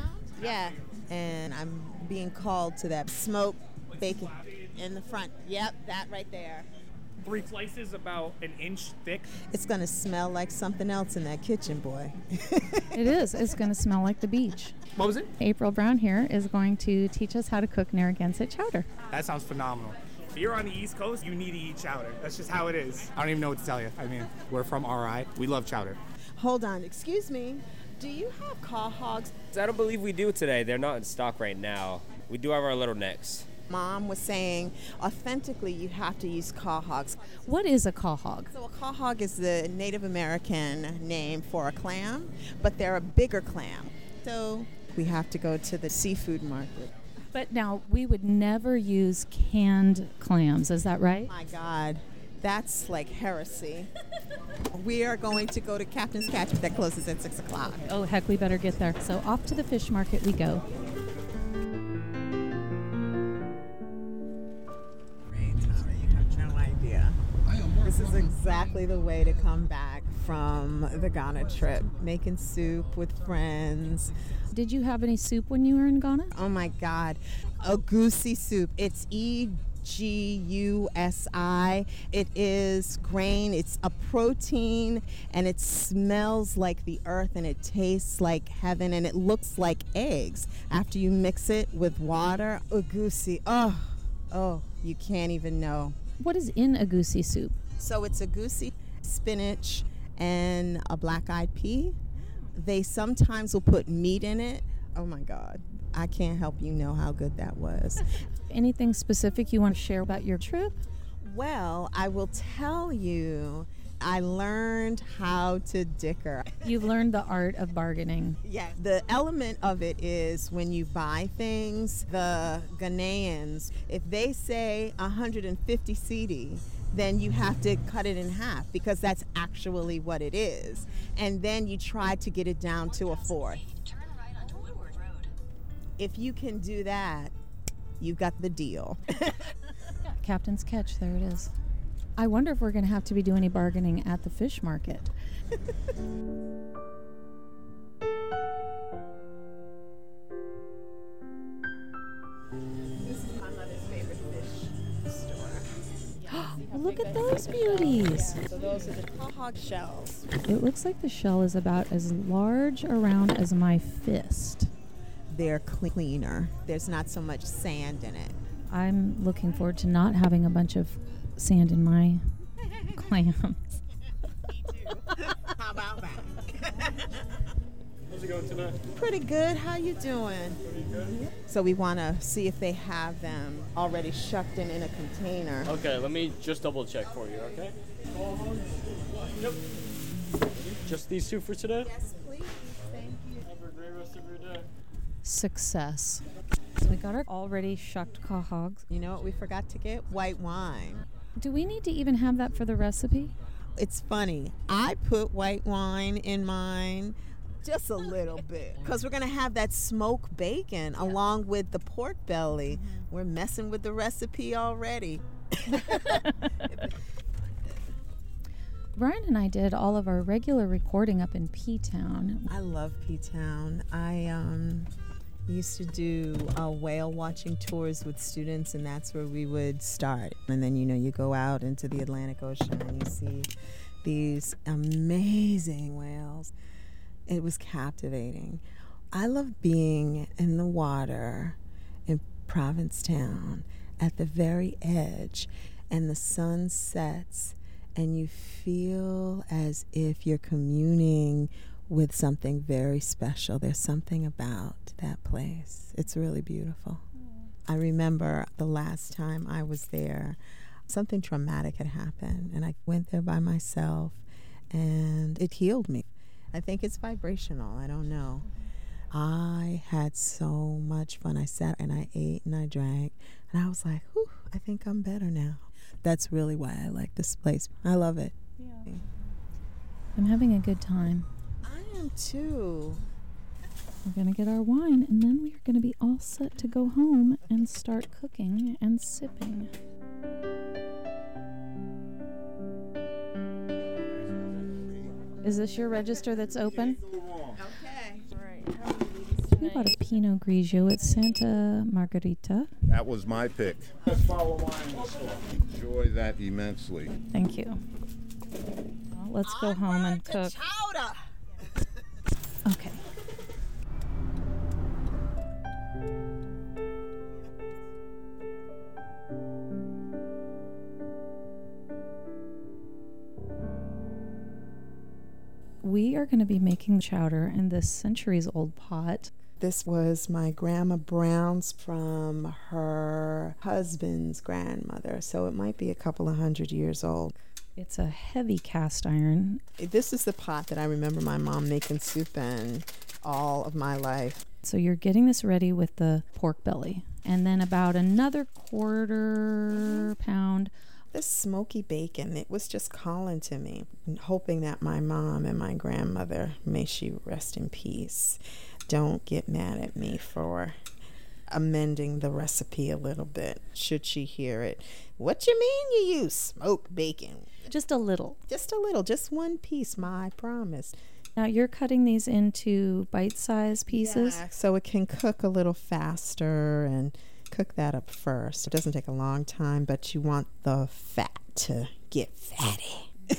[SPEAKER 12] Yeah. And I'm being called to that smoked bacon in the front. Yep, that right there.
[SPEAKER 13] Three slices about an inch thick.
[SPEAKER 12] It's going to smell like something else in that kitchen, boy.
[SPEAKER 2] It is. It's going to smell like the beach.
[SPEAKER 13] What was it?
[SPEAKER 2] April Brown here is going to teach us how to cook Narragansett chowder.
[SPEAKER 13] That sounds phenomenal. If you're on the East Coast, you need to eat chowder. That's just how it is. I don't even know what to tell you. I mean, we're from RI. We love chowder.
[SPEAKER 12] Hold on, excuse me. Do you have quahogs?
[SPEAKER 14] I don't believe we do today. They're not in stock right now. We do have our little necks.
[SPEAKER 12] Mom was saying authentically you have to use quahogs.
[SPEAKER 2] What is a quahog?
[SPEAKER 12] So a quahog is the Native American name for a clam, but they're a bigger clam. So we have to go to the seafood market.
[SPEAKER 2] But now we would never use canned clams. Is that right?
[SPEAKER 12] My God, that's like heresy. we are going to go to Captain's Catch, but that closes at six o'clock.
[SPEAKER 2] Oh, heck, we better get there. So off to the fish market we go.
[SPEAKER 12] This is exactly the way to come back from the Ghana trip. Making soup with friends.
[SPEAKER 2] Did you have any soup when you were in Ghana?
[SPEAKER 12] Oh my God. Egusi soup. It's E G U S I. It is grain, it's a protein, and it smells like the earth and it tastes like heaven and it looks like eggs after you mix it with water. Egusi. Oh, oh, you can't even know.
[SPEAKER 2] What is in egusi soup?
[SPEAKER 12] So it's egusi, spinach, and a black eyed pea. They sometimes will put meat in it. Oh my God. I can't help you know how good that was.
[SPEAKER 2] Anything specific you want to share about your trip?
[SPEAKER 12] Well, I will tell you, I learned how to dicker.
[SPEAKER 2] You've learned the art of bargaining.
[SPEAKER 12] Yeah, the element of it is when you buy things, the Ghanaians, if they say 150 cedi, then you have to cut it in half because that's actually what it is. And then you try to get it down to a fourth. If you can do that, you've got the deal.
[SPEAKER 2] Captain's catch, there it is. I wonder if we're going to have to be doing any bargaining at the fish market.
[SPEAKER 12] This is my mother's favorite fish store.
[SPEAKER 2] Look at those beauties.
[SPEAKER 12] So those are the quahog shells.
[SPEAKER 2] It looks like the shell is about as large around as my fist.
[SPEAKER 12] They're cleaner. There's not so much sand in it.
[SPEAKER 2] I'm looking forward to not having a bunch of sand in my clams.
[SPEAKER 12] How about that?
[SPEAKER 15] How's it going tonight?
[SPEAKER 12] Pretty good. How you doing?
[SPEAKER 15] Pretty good.
[SPEAKER 12] So we want to see if they have them already shucked in in a container.
[SPEAKER 15] Okay, let me just double check for you, okay? Yep. Just these two for today?
[SPEAKER 12] Yes, please. Thank you.
[SPEAKER 15] Have a great rest of your day.
[SPEAKER 2] Success. So we got our already shucked quahogs.
[SPEAKER 12] You know what we forgot to get? White wine.
[SPEAKER 2] Do we need to even have that for the recipe?
[SPEAKER 12] It's funny. I put white wine in mine just a little bit because we're going to have that smoked bacon along with the pork belly. We're messing with the recipe already.
[SPEAKER 2] Brian and I did all of our regular recording up in P Town.
[SPEAKER 12] I love P Town. I um, used to do uh, whale watching tours with students, and that's where we would start. And then, you know, you go out into the Atlantic Ocean and you see these amazing whales. It was captivating. I love being in the water in Provincetown at the very edge, and the sun sets, and you feel as if you're communing with something very special. There's something about that place. It's really beautiful. Mm. I remember the last time I was there, something traumatic had happened, and I went there by myself, and it healed me. I think it's vibrational. I don't know. I had so much fun. I sat and I ate and I drank, and I was like, Whew, I think I'm better now. That's really why I like this place. I love it.
[SPEAKER 2] I'm having a good time.
[SPEAKER 12] I am too.
[SPEAKER 2] We're going to get our wine and then we are going to be all set to go home and start cooking and sipping. Is this your register that's open?
[SPEAKER 12] Okay.
[SPEAKER 2] We bought a Pinot Grigio at Santa Margherita.
[SPEAKER 16] That was my pick. Enjoy that immensely.
[SPEAKER 2] Thank you. Well, let's go home and cook. Okay. We are going to be making chowder in this centuries old pot.
[SPEAKER 12] This was my grandma Brown's from her husband's grandmother, so it might be a couple of hundred years old.
[SPEAKER 2] It's a heavy cast iron.
[SPEAKER 12] This is the pot that I remember my mom making soup in all of my life.
[SPEAKER 2] So you're getting this ready with the pork belly, and then about another quarter pound.
[SPEAKER 12] This smoky bacon, it was just calling to me, hoping that my mom and my grandmother, may she rest in peace, don't get mad at me for amending the recipe a little bit, should she hear it. What you mean you use smoked bacon?
[SPEAKER 2] Just a little.
[SPEAKER 12] Just a little, just one piece, my promise.
[SPEAKER 2] Now you're cutting these into bite-sized pieces.
[SPEAKER 12] Yeah, so it can cook a little faster and cook that up first. It doesn't take a long time, but you want the fat to get fatty.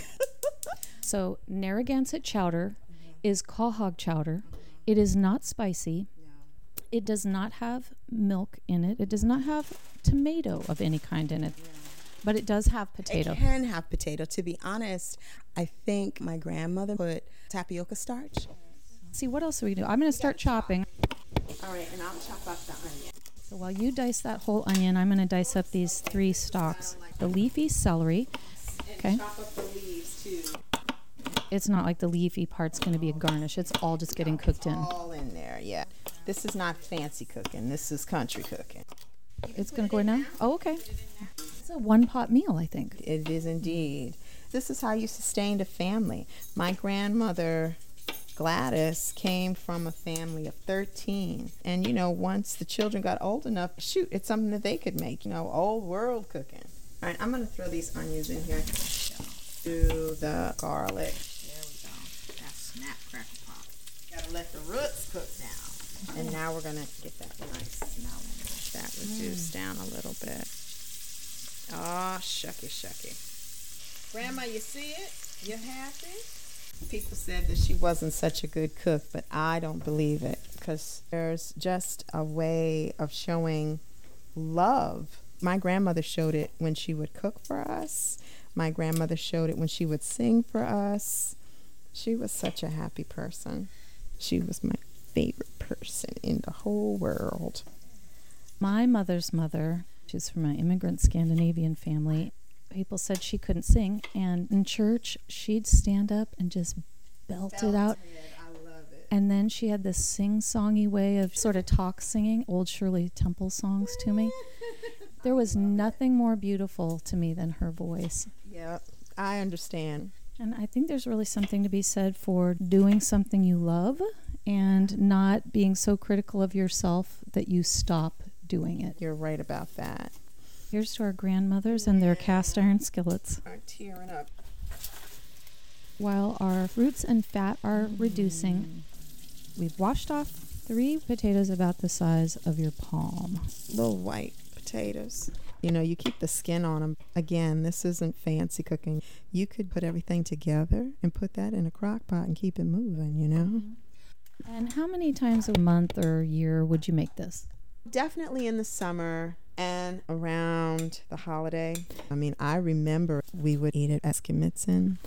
[SPEAKER 2] So Narragansett chowder is quahog chowder. It is not spicy. It does not have milk in it. It does not have tomato of any kind in it. But it does have potato.
[SPEAKER 12] It can have potato. To be honest, I think my grandmother put tapioca starch.
[SPEAKER 2] see what else do we do. I'm going to start chopping.
[SPEAKER 12] All right, and I'll chop up the onion.
[SPEAKER 2] So while you dice that whole onion, I'm going to dice up these three stalks. The leafy celery. Okay.
[SPEAKER 12] Chop up the leaves too.
[SPEAKER 2] It's not like the leafy part's going to be a garnish. It's all just getting cooked in.
[SPEAKER 12] All in there, yeah. This is not fancy cooking. This is country cooking.
[SPEAKER 2] It's going to go in now? Oh, okay. It's a one pot meal, I think.
[SPEAKER 12] It is indeed. This is how you sustained a family. My grandmother Gladys came from a family of 13. And, you know, once the children got old enough, shoot, it's something that they could make, you know, old world cooking. All right, I'm going to throw these onions in here. Do the garlic. There we go. That's snap cracker pop. Gotta let the roots cook now. And now we're going to get that nice smell. That reduced mm. down a little bit. Oh, shucky, shucky. Grandma, you see it? You happy? People said that she wasn't such a good cook, but I don't believe it because there's just a way of showing love. My grandmother showed it when she would cook for us. My grandmother showed it when she would sing for us. She was such a happy person. She was my favorite person in the whole world.
[SPEAKER 2] My mother's mother, she's from an immigrant Scandinavian family. People said she couldn't sing, and in church, she'd stand up and just belt it out. It. And then she had this sing songy way of sort of talk singing old Shirley Temple songs to me. There was nothing more beautiful to me than her voice.
[SPEAKER 12] Yeah, I understand.
[SPEAKER 2] And I think there's really something to be said for doing something you love and not being so critical of yourself that you stop doing it.
[SPEAKER 12] You're right about that.
[SPEAKER 2] Here's to our grandmothers and their cast iron skillets.
[SPEAKER 12] I'm tearing up.
[SPEAKER 2] While our roots and fat are mm. reducing, we've washed off three potatoes about the size of your palm.
[SPEAKER 12] Little white potatoes. You know, you keep the skin on them. Again, this isn't fancy cooking. You could put everything together and put that in a crock pot and keep it moving, you know? Mm-hmm.
[SPEAKER 2] And how many times a month or year would you make this?
[SPEAKER 12] Definitely in the summer and around the holiday. I mean, I remember we would eat it at Skimitzen,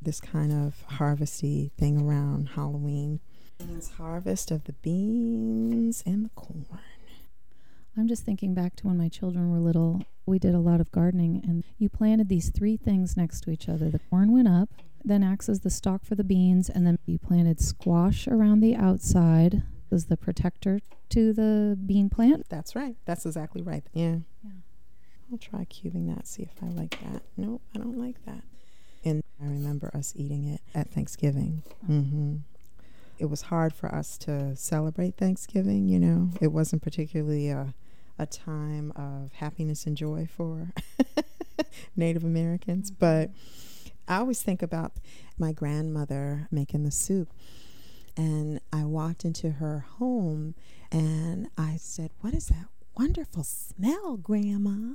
[SPEAKER 12] this kind of harvesty thing around Halloween. It's harvest of the beans and the corn.
[SPEAKER 2] I'm just thinking back to when my children were little. We did a lot of gardening, and you planted these three things next to each other. The corn went up, then acts as the stalk for the beans, and then you planted squash around the outside as the protector to the bean plant.
[SPEAKER 12] That's right. That's exactly right. Yeah. Yeah. I'll try cubing that, see if I like that. Nope, I don't like that. And I remember us eating it at Thanksgiving. Mm-hmm. It was hard for us to celebrate Thanksgiving, you know. It wasn't particularly a, a time of happiness and joy for Native Americans. But I always think about my grandmother making the soup. And I walked into her home and I said, What is that wonderful smell, Grandma?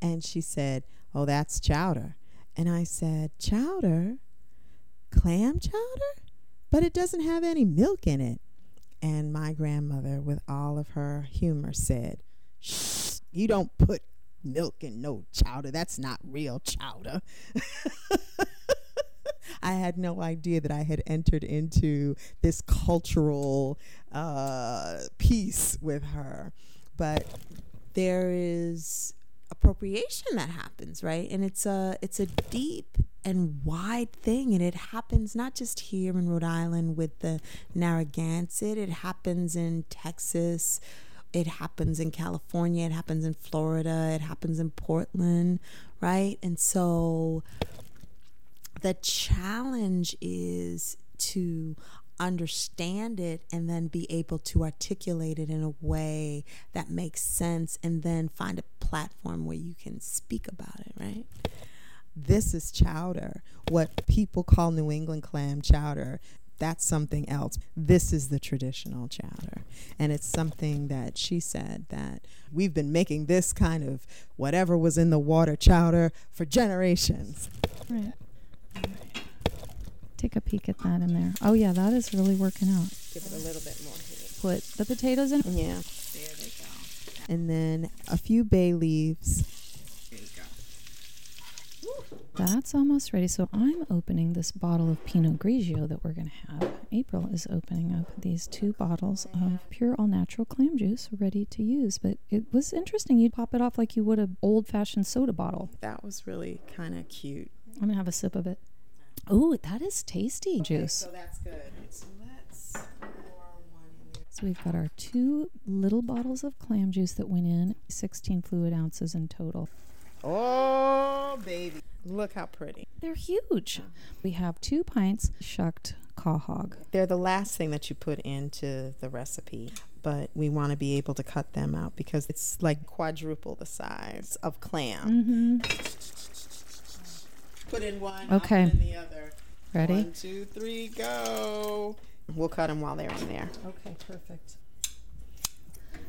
[SPEAKER 12] And she said, Oh, that's chowder. And I said, Chowder? Clam chowder? But it doesn't have any milk in it. And my grandmother, with all of her humor, said, Shh, you don't put milk and no chowder. That's not real chowder. I had no idea that I had entered into this cultural uh, piece with her. But there is appropriation that happens, right? And it's a it's a deep and wide thing, and it happens not just here in Rhode Island with the Narragansett. It happens in Texas. It happens in California. It happens in Florida. It happens in Portland, right? And so the challenge is to understand it and then be able to articulate it in a way that makes sense and then find a platform where you can speak about it, right? This is chowder. What people call New England clam chowder, that's something else. This is the traditional chowder. And it's something that she said that we've been making this kind of whatever was in the water chowder for generations.
[SPEAKER 2] Right. Take a peek at that in there. Oh yeah, that is really working out.
[SPEAKER 12] Give it a little bit more heat.
[SPEAKER 2] Put the potatoes in.
[SPEAKER 12] Yeah. There they go. And then a few bay leaves. There you go.
[SPEAKER 2] That's almost ready. So I'm opening this bottle of Pinot Grigio that we're going to have. April is opening up these two bottles of pure all natural clam juice ready to use. But it was interesting. You'd pop it off like you would an old fashioned soda bottle.
[SPEAKER 12] That was really kind of cute.
[SPEAKER 2] I'm going to have a sip of it. Oh, that is tasty juice.
[SPEAKER 12] So that's good. So let's
[SPEAKER 2] So we've got our two little bottles of clam juice that went in, 16 fluid ounces in total.
[SPEAKER 12] Oh, baby. Look how pretty.
[SPEAKER 2] They're huge. We have two pints shucked quahog.
[SPEAKER 12] They're the last thing that you put into the recipe, but we want to be able to cut them out because it's like quadruple the size of clam.
[SPEAKER 2] Mm-hmm.
[SPEAKER 12] Put in one,
[SPEAKER 2] Okay.
[SPEAKER 12] In the other.
[SPEAKER 2] Ready?
[SPEAKER 12] One, two, three, go. We'll cut them while they're in there.
[SPEAKER 2] Okay, perfect.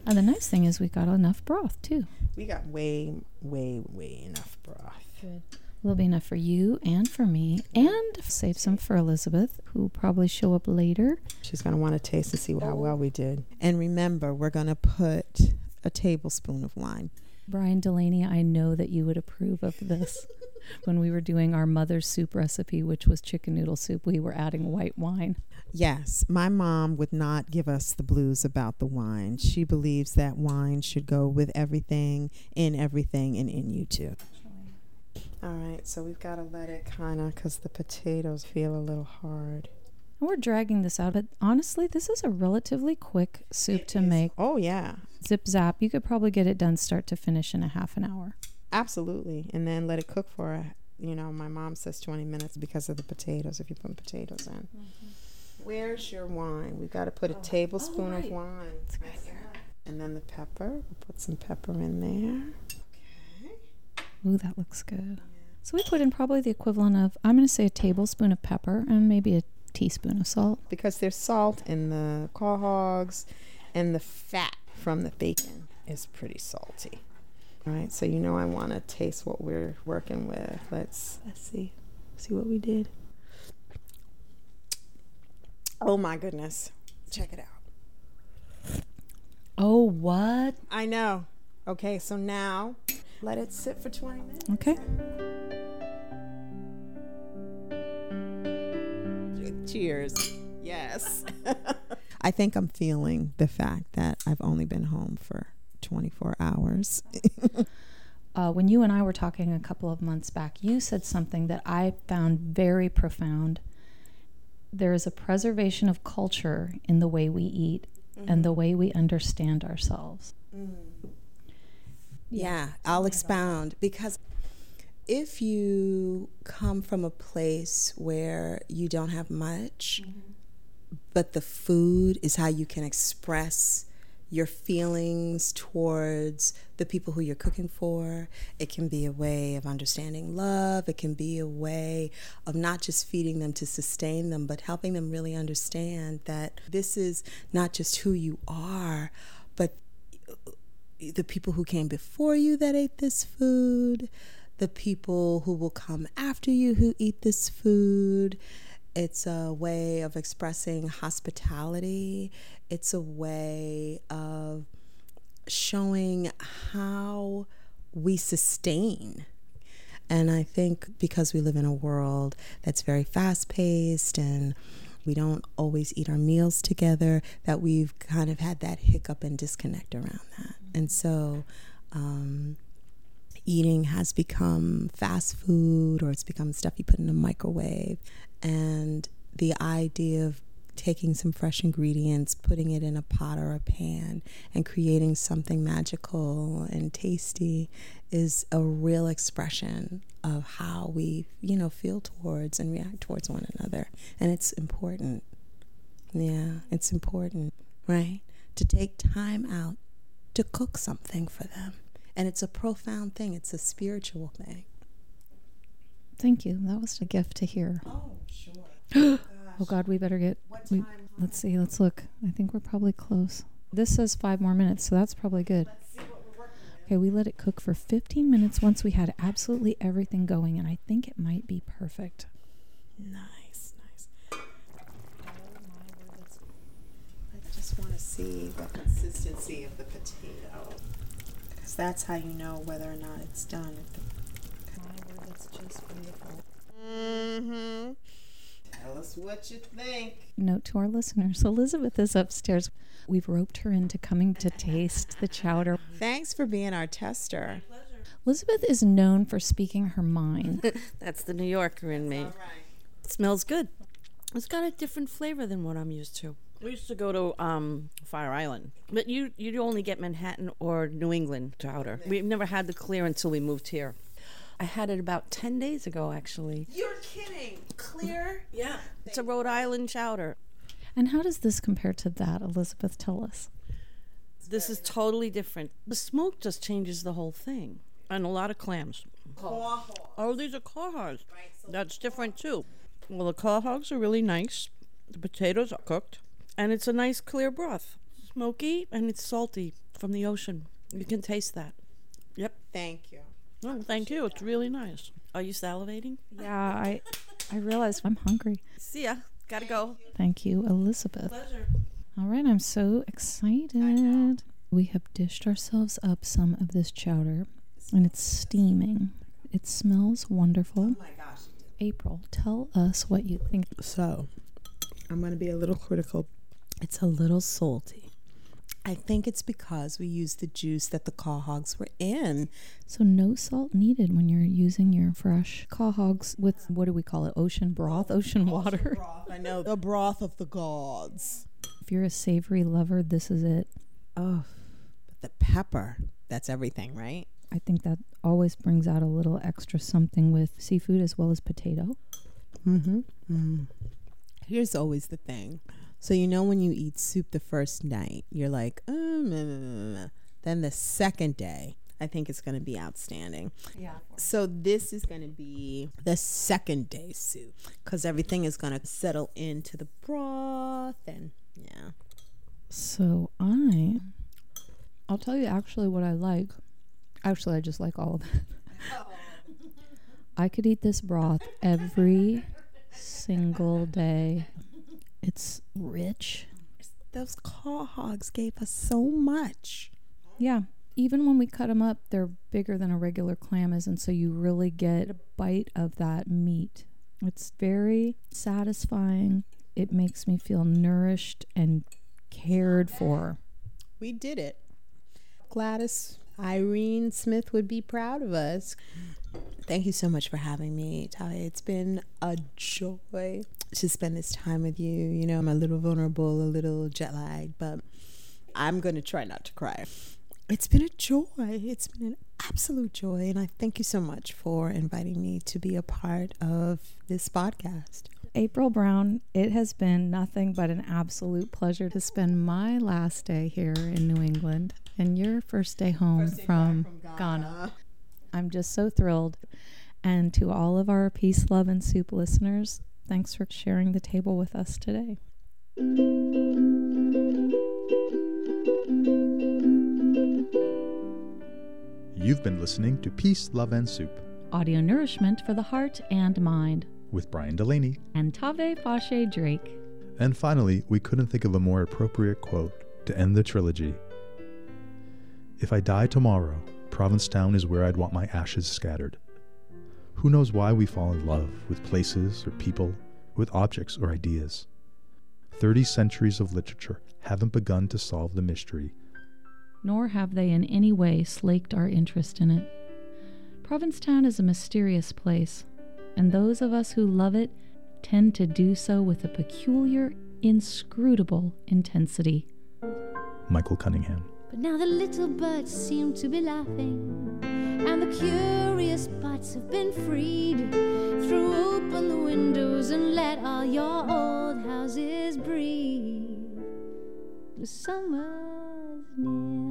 [SPEAKER 2] And the nice thing is we got enough broth too.
[SPEAKER 12] We got way, way, way enough broth.
[SPEAKER 2] Good. Will be enough for you and for me, and save some for Elizabeth, who will probably show up later.
[SPEAKER 12] She's going to want to taste and see how oh. well we did. And remember, we're going to put a tablespoon of wine.
[SPEAKER 2] Brian Delaney, I know that you would approve of this. when we were doing our mother's soup recipe, which was chicken noodle soup, we were adding white wine.
[SPEAKER 12] Yes, my mom would not give us the blues about the wine. She believes that wine should go with everything, in everything, and in you too. All right, so we've got to let it kind of, because the potatoes feel a little hard.
[SPEAKER 2] We're dragging this out, but honestly, this is a relatively quick soup to make.
[SPEAKER 12] Oh, yeah.
[SPEAKER 2] Zip zap. You could probably get it done start to finish in a half an hour.
[SPEAKER 12] Absolutely. And then let it cook for, you know, my mom says 20 minutes because of the potatoes, if you put potatoes in. Mm-hmm. Where's your wine? We've got to put a oh. tablespoon of oh, wine. And then the pepper. We'll put some pepper in there. Okay.
[SPEAKER 2] Ooh, that looks good. So we put in probably the equivalent of, I'm going to say a tablespoon of pepper and maybe a teaspoon of salt.
[SPEAKER 12] Because there's salt in the quahogs and the fat from the bacon is pretty salty. All right, so you know I want to taste what we're working with. Let's let's see. See what we did. Oh my goodness. Check it out.
[SPEAKER 2] Oh, what?
[SPEAKER 12] I know. Okay, so now let it sit for 20 minutes.
[SPEAKER 2] Okay.
[SPEAKER 12] Cheers. Yes. I think I'm feeling the fact that I've only been home for 24 hours.
[SPEAKER 2] Uh, when you and I were talking a couple of months back, you said something that I found very profound. There is a preservation of culture in the way we eat and the way we understand ourselves.
[SPEAKER 12] Yeah, I'll expound because if you come from a place where you don't have much, but the food is how you can express your feelings towards the people who you're cooking for. It can be a way of understanding love. It can be a way of not just feeding them to sustain them, but helping them really understand that this is not just who you are, but the people who came before you that ate this food, the people who will come after you who eat this food. It's a way of expressing hospitality. It's a way of showing how we sustain. And I think because we live in a world that's very fast paced and we don't always eat our meals together, that we've kind of had that hiccup and disconnect around that. And so, um, eating has become fast food or it's become stuff you put in a microwave. And the idea of taking some fresh ingredients, putting it in a pot or a pan, and creating something magical and tasty is a real expression of how we, you know, feel towards and react towards one another. And it's important. Yeah, it's important, right? To take time out to cook something for them. And it's a profound thing, it's a spiritual thing.
[SPEAKER 2] Thank you. That was a gift to hear.
[SPEAKER 12] Oh, sure.
[SPEAKER 2] oh God, we better get. We, let's see. Let's look. I think we're probably close. This says five more minutes, so that's probably good. Okay, we let it cook for 15 minutes once we had absolutely everything going, and I think it might be perfect.
[SPEAKER 12] Nice, nice. Oh, I just want to see the consistency of the potato. Because that's how you know whether or not it's done. If the, Just wonderful. Mm-hmm. Tell us what you think.
[SPEAKER 2] Note to our listeners Elizabeth is upstairs. We've roped her into coming to taste the chowder.
[SPEAKER 12] Thanks for being our tester.
[SPEAKER 2] Elizabeth is known for speaking her mind.
[SPEAKER 17] That's the New Yorker in me. It smells good. It's got a different flavor than what I'm used to. We used to go to um, Fire Island, but you you only get Manhattan or New England chowder. We've never had the clear until we moved here. I had it about ten days ago, actually.
[SPEAKER 12] You're kidding. Clear?
[SPEAKER 17] Yeah, it's a Rhode Island chowder.
[SPEAKER 2] And how does this compare to that, Elizabeth? Tell us.
[SPEAKER 17] This is totally different. The smoke just changes the whole thing, and a lot of clams. Oh, these are quahogs. That's different too. Well, the quahogs are really nice. The potatoes are cooked, and it's a nice clear broth. Smoky and it's salty from the ocean. You can taste that. Yep.
[SPEAKER 12] Thank you.
[SPEAKER 17] Oh, thank you. It's really nice. Are you salivating?
[SPEAKER 2] Yeah, I I realized I'm hungry.
[SPEAKER 17] See ya. Gotta go.
[SPEAKER 2] Thank you, Elizabeth.
[SPEAKER 17] Pleasure.
[SPEAKER 2] All right, I'm so excited. We have dished ourselves up some of this chowder, and it's steaming. It smells wonderful.
[SPEAKER 12] Oh my gosh.
[SPEAKER 2] April, tell us what you think.
[SPEAKER 12] So, I'm going to be a little critical. It's a little salty. I think it's because we used the juice that the quahogs were in.
[SPEAKER 2] So no salt needed when you're using your fresh quahogs with what do we call it? Ocean broth, ocean water.
[SPEAKER 12] broth I know the broth of the gods.
[SPEAKER 2] If you're a savory lover, this is it.
[SPEAKER 12] Oh, but the pepper, that's everything, right?
[SPEAKER 2] I think that always brings out a little extra something with seafood as well as potato.
[SPEAKER 12] Mm-hmm. mm Here's always the thing. So you know when you eat soup the first night, you're like, um, mm, mm, mm. then the second day, I think it's going to be outstanding.
[SPEAKER 2] Yeah.
[SPEAKER 12] So this is going to be the second day soup because everything is going to settle into the broth and yeah.
[SPEAKER 2] So I, I'll tell you actually what I like. Actually, I just like all of it. I could eat this broth every single day. It's rich.
[SPEAKER 12] Those quahogs gave us so much.
[SPEAKER 2] Yeah. Even when we cut them up, they're bigger than a regular clam is, and so you really get a bite of that meat. It's very satisfying. It makes me feel nourished and cared for.
[SPEAKER 12] We did it. Gladys Irene Smith would be proud of us. Thank you so much for having me, Talia. It's been a joy to spend this time with you. You know, I'm a little vulnerable, a little jet lagged, but I'm going to try not to cry. It's been a joy. It's been an absolute joy. And I thank you so much for inviting me to be a part of this podcast.
[SPEAKER 2] April Brown, it has been nothing but an absolute pleasure to spend my last day here in New England and your first day home
[SPEAKER 12] First day
[SPEAKER 2] from,
[SPEAKER 12] from
[SPEAKER 2] Ghana.
[SPEAKER 12] Ghana.
[SPEAKER 2] I'm just so thrilled. And to all of our Peace, Love, and Soup listeners, thanks for sharing the table with us today.
[SPEAKER 5] You've been listening to Peace, Love, and Soup
[SPEAKER 2] Audio nourishment for the heart and mind.
[SPEAKER 5] with Brian Delaney.
[SPEAKER 2] And Tave Fashe Drake.
[SPEAKER 5] And finally, we couldn't think of a more appropriate quote to end the trilogy. If I die tomorrow, Provincetown is where I'd want my ashes scattered. Who knows why we fall in love with places or people, with objects or ideas? Thirty centuries of literature haven't begun to solve the mystery.
[SPEAKER 2] Nor have they in any way slaked our interest in it. Provincetown is a mysterious place, and those of us who love it tend to do so with a peculiar, inscrutable intensity.
[SPEAKER 5] Michael Cunningham.
[SPEAKER 6] But now the little birds seem to be laughing, and the curious buds have been freed. Throw open the windows and let all your old houses breathe. The summer's near.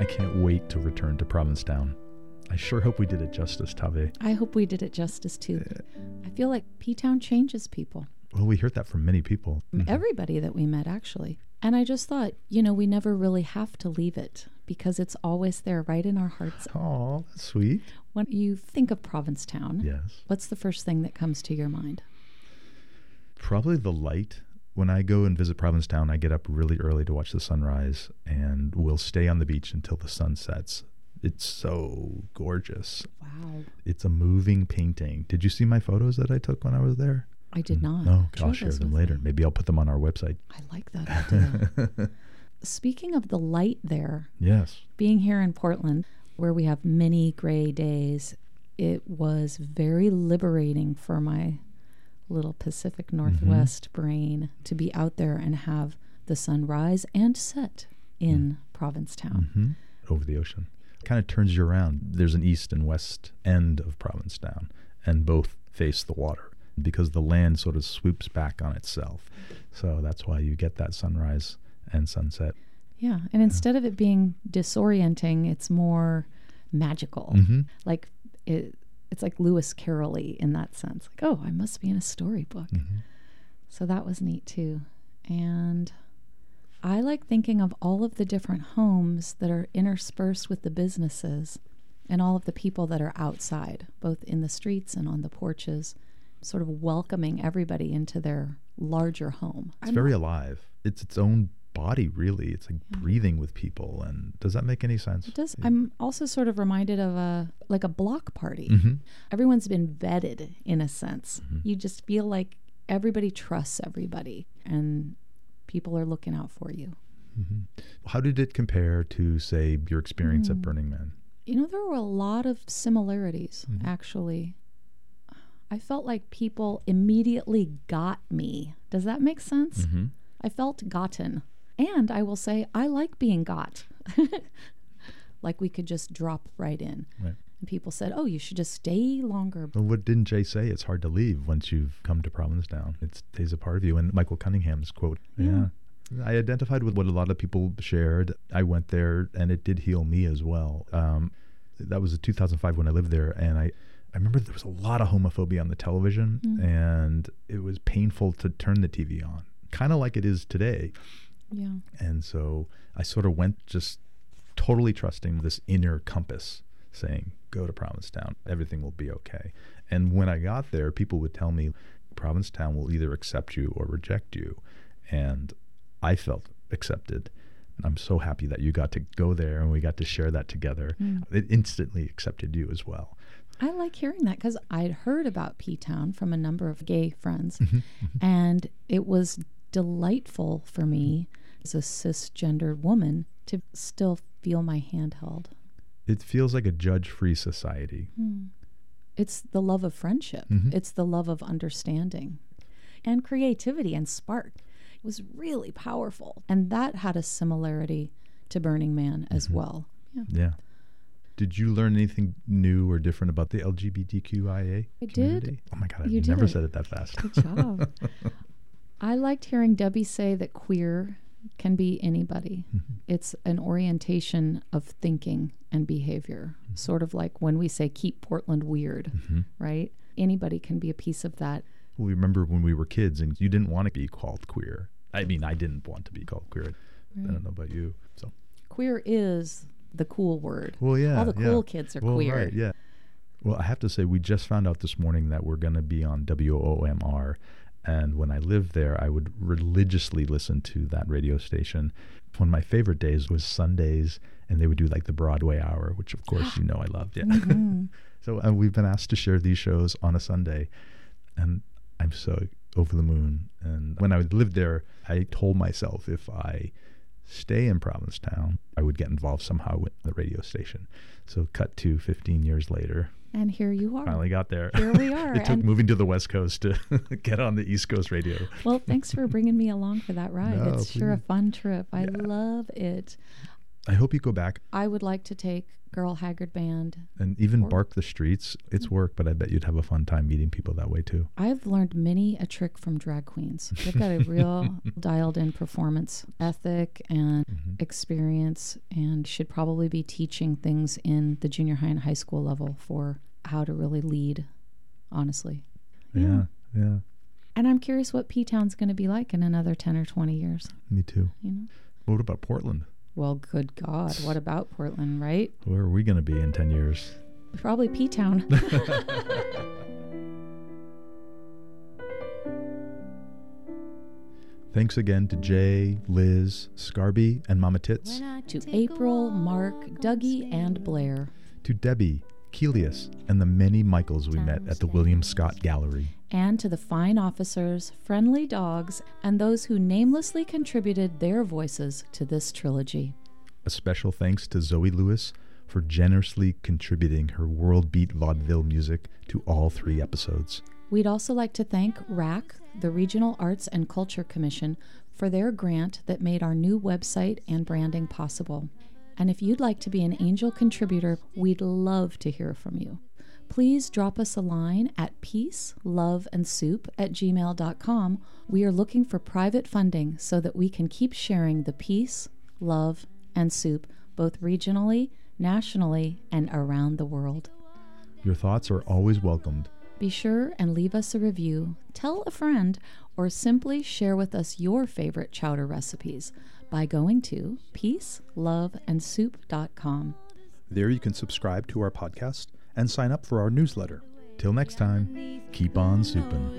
[SPEAKER 5] I can't wait to return to Provincetown. I sure hope we did it justice, Tave.
[SPEAKER 2] I hope we did it justice too. I feel like P Town changes people.
[SPEAKER 5] Well, we heard that from many people. Mm-hmm.
[SPEAKER 2] Everybody that we met, actually. And I just thought, you know, we never really have to leave it because it's always there right in our hearts.
[SPEAKER 5] Oh, that's sweet.
[SPEAKER 2] When you think of Provincetown,
[SPEAKER 5] Yes.
[SPEAKER 2] what's the first thing that comes to your mind?
[SPEAKER 5] Probably the light. When I go and visit Provincetown, I get up really early to watch the sunrise and we'll stay on the beach until the sun sets. It's so gorgeous.
[SPEAKER 2] Wow.
[SPEAKER 5] It's a moving painting. Did you see my photos that I took when I was there?
[SPEAKER 2] I did mm. not.
[SPEAKER 5] No, I'll share them later. Maybe I'll put them on our website.
[SPEAKER 2] I like that idea. Speaking of the light there,
[SPEAKER 5] Yes.
[SPEAKER 2] being here in Portland, where we have many gray days, it was very liberating for my little Pacific mm-hmm. Northwest brain to be out there and have the sun rise and set in mm. Provincetown.
[SPEAKER 5] hmm Over the ocean. Kind of turns you around. There's an east and west end of Provincetown, and both face the water because the land sort of swoops back on itself. So that's why you get that sunrise and sunset.
[SPEAKER 2] Yeah, and instead of it being disorienting, it's more magical.
[SPEAKER 5] Mhm.
[SPEAKER 2] Like it, it's like Lewis Carroll-y in that sense. Like, oh, I must be in a storybook. So that was neat too. And I like thinking of all of the different homes that are interspersed with the businesses and all of the people that are outside, both in the streets and on the porches, sort of welcoming everybody into their larger home.
[SPEAKER 5] It's very alive. It's its own body, really. It's like breathing with people. And does that make any sense?
[SPEAKER 2] It does. I'm also sort of reminded of a like a block party.
[SPEAKER 5] Mhm.
[SPEAKER 2] Everyone's been vetted in a sense.
[SPEAKER 5] Mm-hmm.
[SPEAKER 2] You just feel like everybody trusts everybody, and people are looking out for you.
[SPEAKER 5] How did it compare to, say, your experience at
[SPEAKER 2] Hmm.
[SPEAKER 5] Burning Man?
[SPEAKER 2] You know, there were a lot of similarities
[SPEAKER 5] Mm-hmm.
[SPEAKER 2] actually. I felt like people immediately got me. Does that make sense?
[SPEAKER 5] Mhm.
[SPEAKER 2] I felt gotten. And I will say, I like being got. like we could just drop right in.
[SPEAKER 5] Right.
[SPEAKER 2] And people said, oh, you should just stay longer.
[SPEAKER 5] Well, what didn't Jay say? It's hard to leave once you've come to Provincetown. It stays a part of you. And Michael Cunningham's quote.
[SPEAKER 2] Yeah.
[SPEAKER 5] I identified with what a lot of people shared. I went there and it did heal me as well. Um, that was in 2005 when I lived there. And I, I remember there was a lot of homophobia on the television
[SPEAKER 2] Mm.
[SPEAKER 5] and it was painful to turn the TV on, kind of like it is today.
[SPEAKER 2] Yeah.
[SPEAKER 5] And so I sort of went just totally trusting this inner compass saying, go to Provincetown, everything will be okay. And when I got there, people would tell me, Provincetown will either accept you or reject you. And I felt accepted. And I'm so happy that you got to go there and we got to share that together.
[SPEAKER 2] Mm.
[SPEAKER 5] It instantly accepted you as well.
[SPEAKER 2] I like hearing that because I'd heard about P Town from a number of gay friends,
[SPEAKER 5] Mhm,
[SPEAKER 2] and it was delightful for me as a cisgendered woman to still feel my hand held.
[SPEAKER 5] It feels like a judge free society.
[SPEAKER 2] Hmm. It's the love of friendship,
[SPEAKER 5] Mhm.
[SPEAKER 2] it's the love of understanding and creativity and spark. It was really powerful. And that had a similarity to Burning Man as well. Yeah.
[SPEAKER 5] Yeah. Did you learn anything new or different about the LGBTQIA?
[SPEAKER 2] I did.
[SPEAKER 5] Oh my God, I've
[SPEAKER 2] You
[SPEAKER 5] never said it that fast.
[SPEAKER 2] Good job. I liked hearing Debbie say that queer can be anybody.
[SPEAKER 5] Mm-hmm.
[SPEAKER 2] It's an orientation of thinking and behavior,
[SPEAKER 5] Mm-hmm.
[SPEAKER 2] sort of like when we say keep Portland weird,
[SPEAKER 5] Mhm.
[SPEAKER 2] right? Anybody can be a piece of that.
[SPEAKER 5] We remember when we were kids and you didn't want to be called queer. I mean, I didn't want to be called queer. I don't know about you. So,
[SPEAKER 2] Queer is the cool word.
[SPEAKER 5] well, yeah.
[SPEAKER 2] All the
[SPEAKER 5] yeah.
[SPEAKER 2] cool kids are
[SPEAKER 5] Well,
[SPEAKER 2] queer.
[SPEAKER 5] Right, yeah. Well, I have to say, we just found out this morning that we're going to be on WOMR. And when I lived there, I would religiously listen to that radio station. One of my favorite days was Sundays, and they would do like the Broadway hour, which of course you know I loved. Yeah.
[SPEAKER 2] Mhm.
[SPEAKER 5] so uh, we've been asked to share these shows on a Sunday, and I'm so over the moon. And when I lived there, I told myself if I stay in Provincetown, I would get involved somehow with the radio station. So cut to 15 years later,
[SPEAKER 2] And here you are.
[SPEAKER 5] finally got there.
[SPEAKER 2] Here we are,
[SPEAKER 5] it took
[SPEAKER 2] and-
[SPEAKER 5] moving to the West Coast to get on the East Coast radio.
[SPEAKER 2] Well, thanks for bringing me along for that ride.
[SPEAKER 5] No,
[SPEAKER 2] it's sure a fun trip. I love it.
[SPEAKER 5] I hope you go back
[SPEAKER 2] I would like to take Girl Haggard Band.
[SPEAKER 5] and even
[SPEAKER 2] Or-
[SPEAKER 5] bark the streets. It's work, but I bet you'd have a fun time meeting people that way too.
[SPEAKER 2] I've learned many a trick from drag queens. They've got a real dialed in performance ethic and
[SPEAKER 5] Mm-hmm.
[SPEAKER 2] experience, and should probably be teaching things in the junior high and high school level for how to really lead, honestly.
[SPEAKER 5] Yeah, yeah.
[SPEAKER 2] And I'm curious what P Town's going to be like in another 10 or 20 years.
[SPEAKER 5] Me too.
[SPEAKER 2] You know?
[SPEAKER 5] What about Portland?
[SPEAKER 2] Well, good God. What about Portland, right?
[SPEAKER 5] Where are we going to be in 10 years?
[SPEAKER 2] Probably P Town.
[SPEAKER 5] Thanks again to Jay, Liz, Scarby, and Mama Tits,
[SPEAKER 2] To April, Mark, Dougie, and Blair.
[SPEAKER 5] to Debbie, Kelius, and the many Michaels we met at the William Scott Gallery.
[SPEAKER 2] And to the fine officers, friendly dogs, and those who namelessly contributed their voices to this trilogy.
[SPEAKER 5] A special thanks to Zoe Lewis for generously contributing her world beat vaudeville music to all three episodes.
[SPEAKER 2] We'd also like to thank RAC, the Regional Arts and Culture Commission, for their grant that made our new website and branding possible. And if you'd like to be an angel contributor, we'd love to hear from you. Please drop us a line at peace, love, and soup at gmail.com. We are looking for private funding so that we can keep sharing the peace, love, and soup both regionally, nationally, and around the world.
[SPEAKER 5] Your thoughts are always welcomed.
[SPEAKER 2] Be sure and leave us a review, tell a friend, or simply share with us your favorite chowder recipes by going to peaceloveandsoup.com.
[SPEAKER 5] There you can subscribe to our podcast and sign up for our newsletter. Till next time, keep on souping.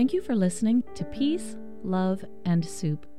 [SPEAKER 2] Thank you for listening to Peace, Love, and Soup.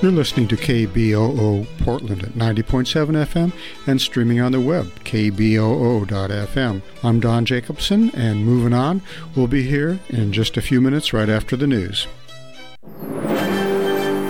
[SPEAKER 18] You're listening to KBOO Portland at 90.7 FM and streaming on the web, kboo.fm. I'm Don Jacobson, and moving on, we'll be here in just a few minutes right after the news.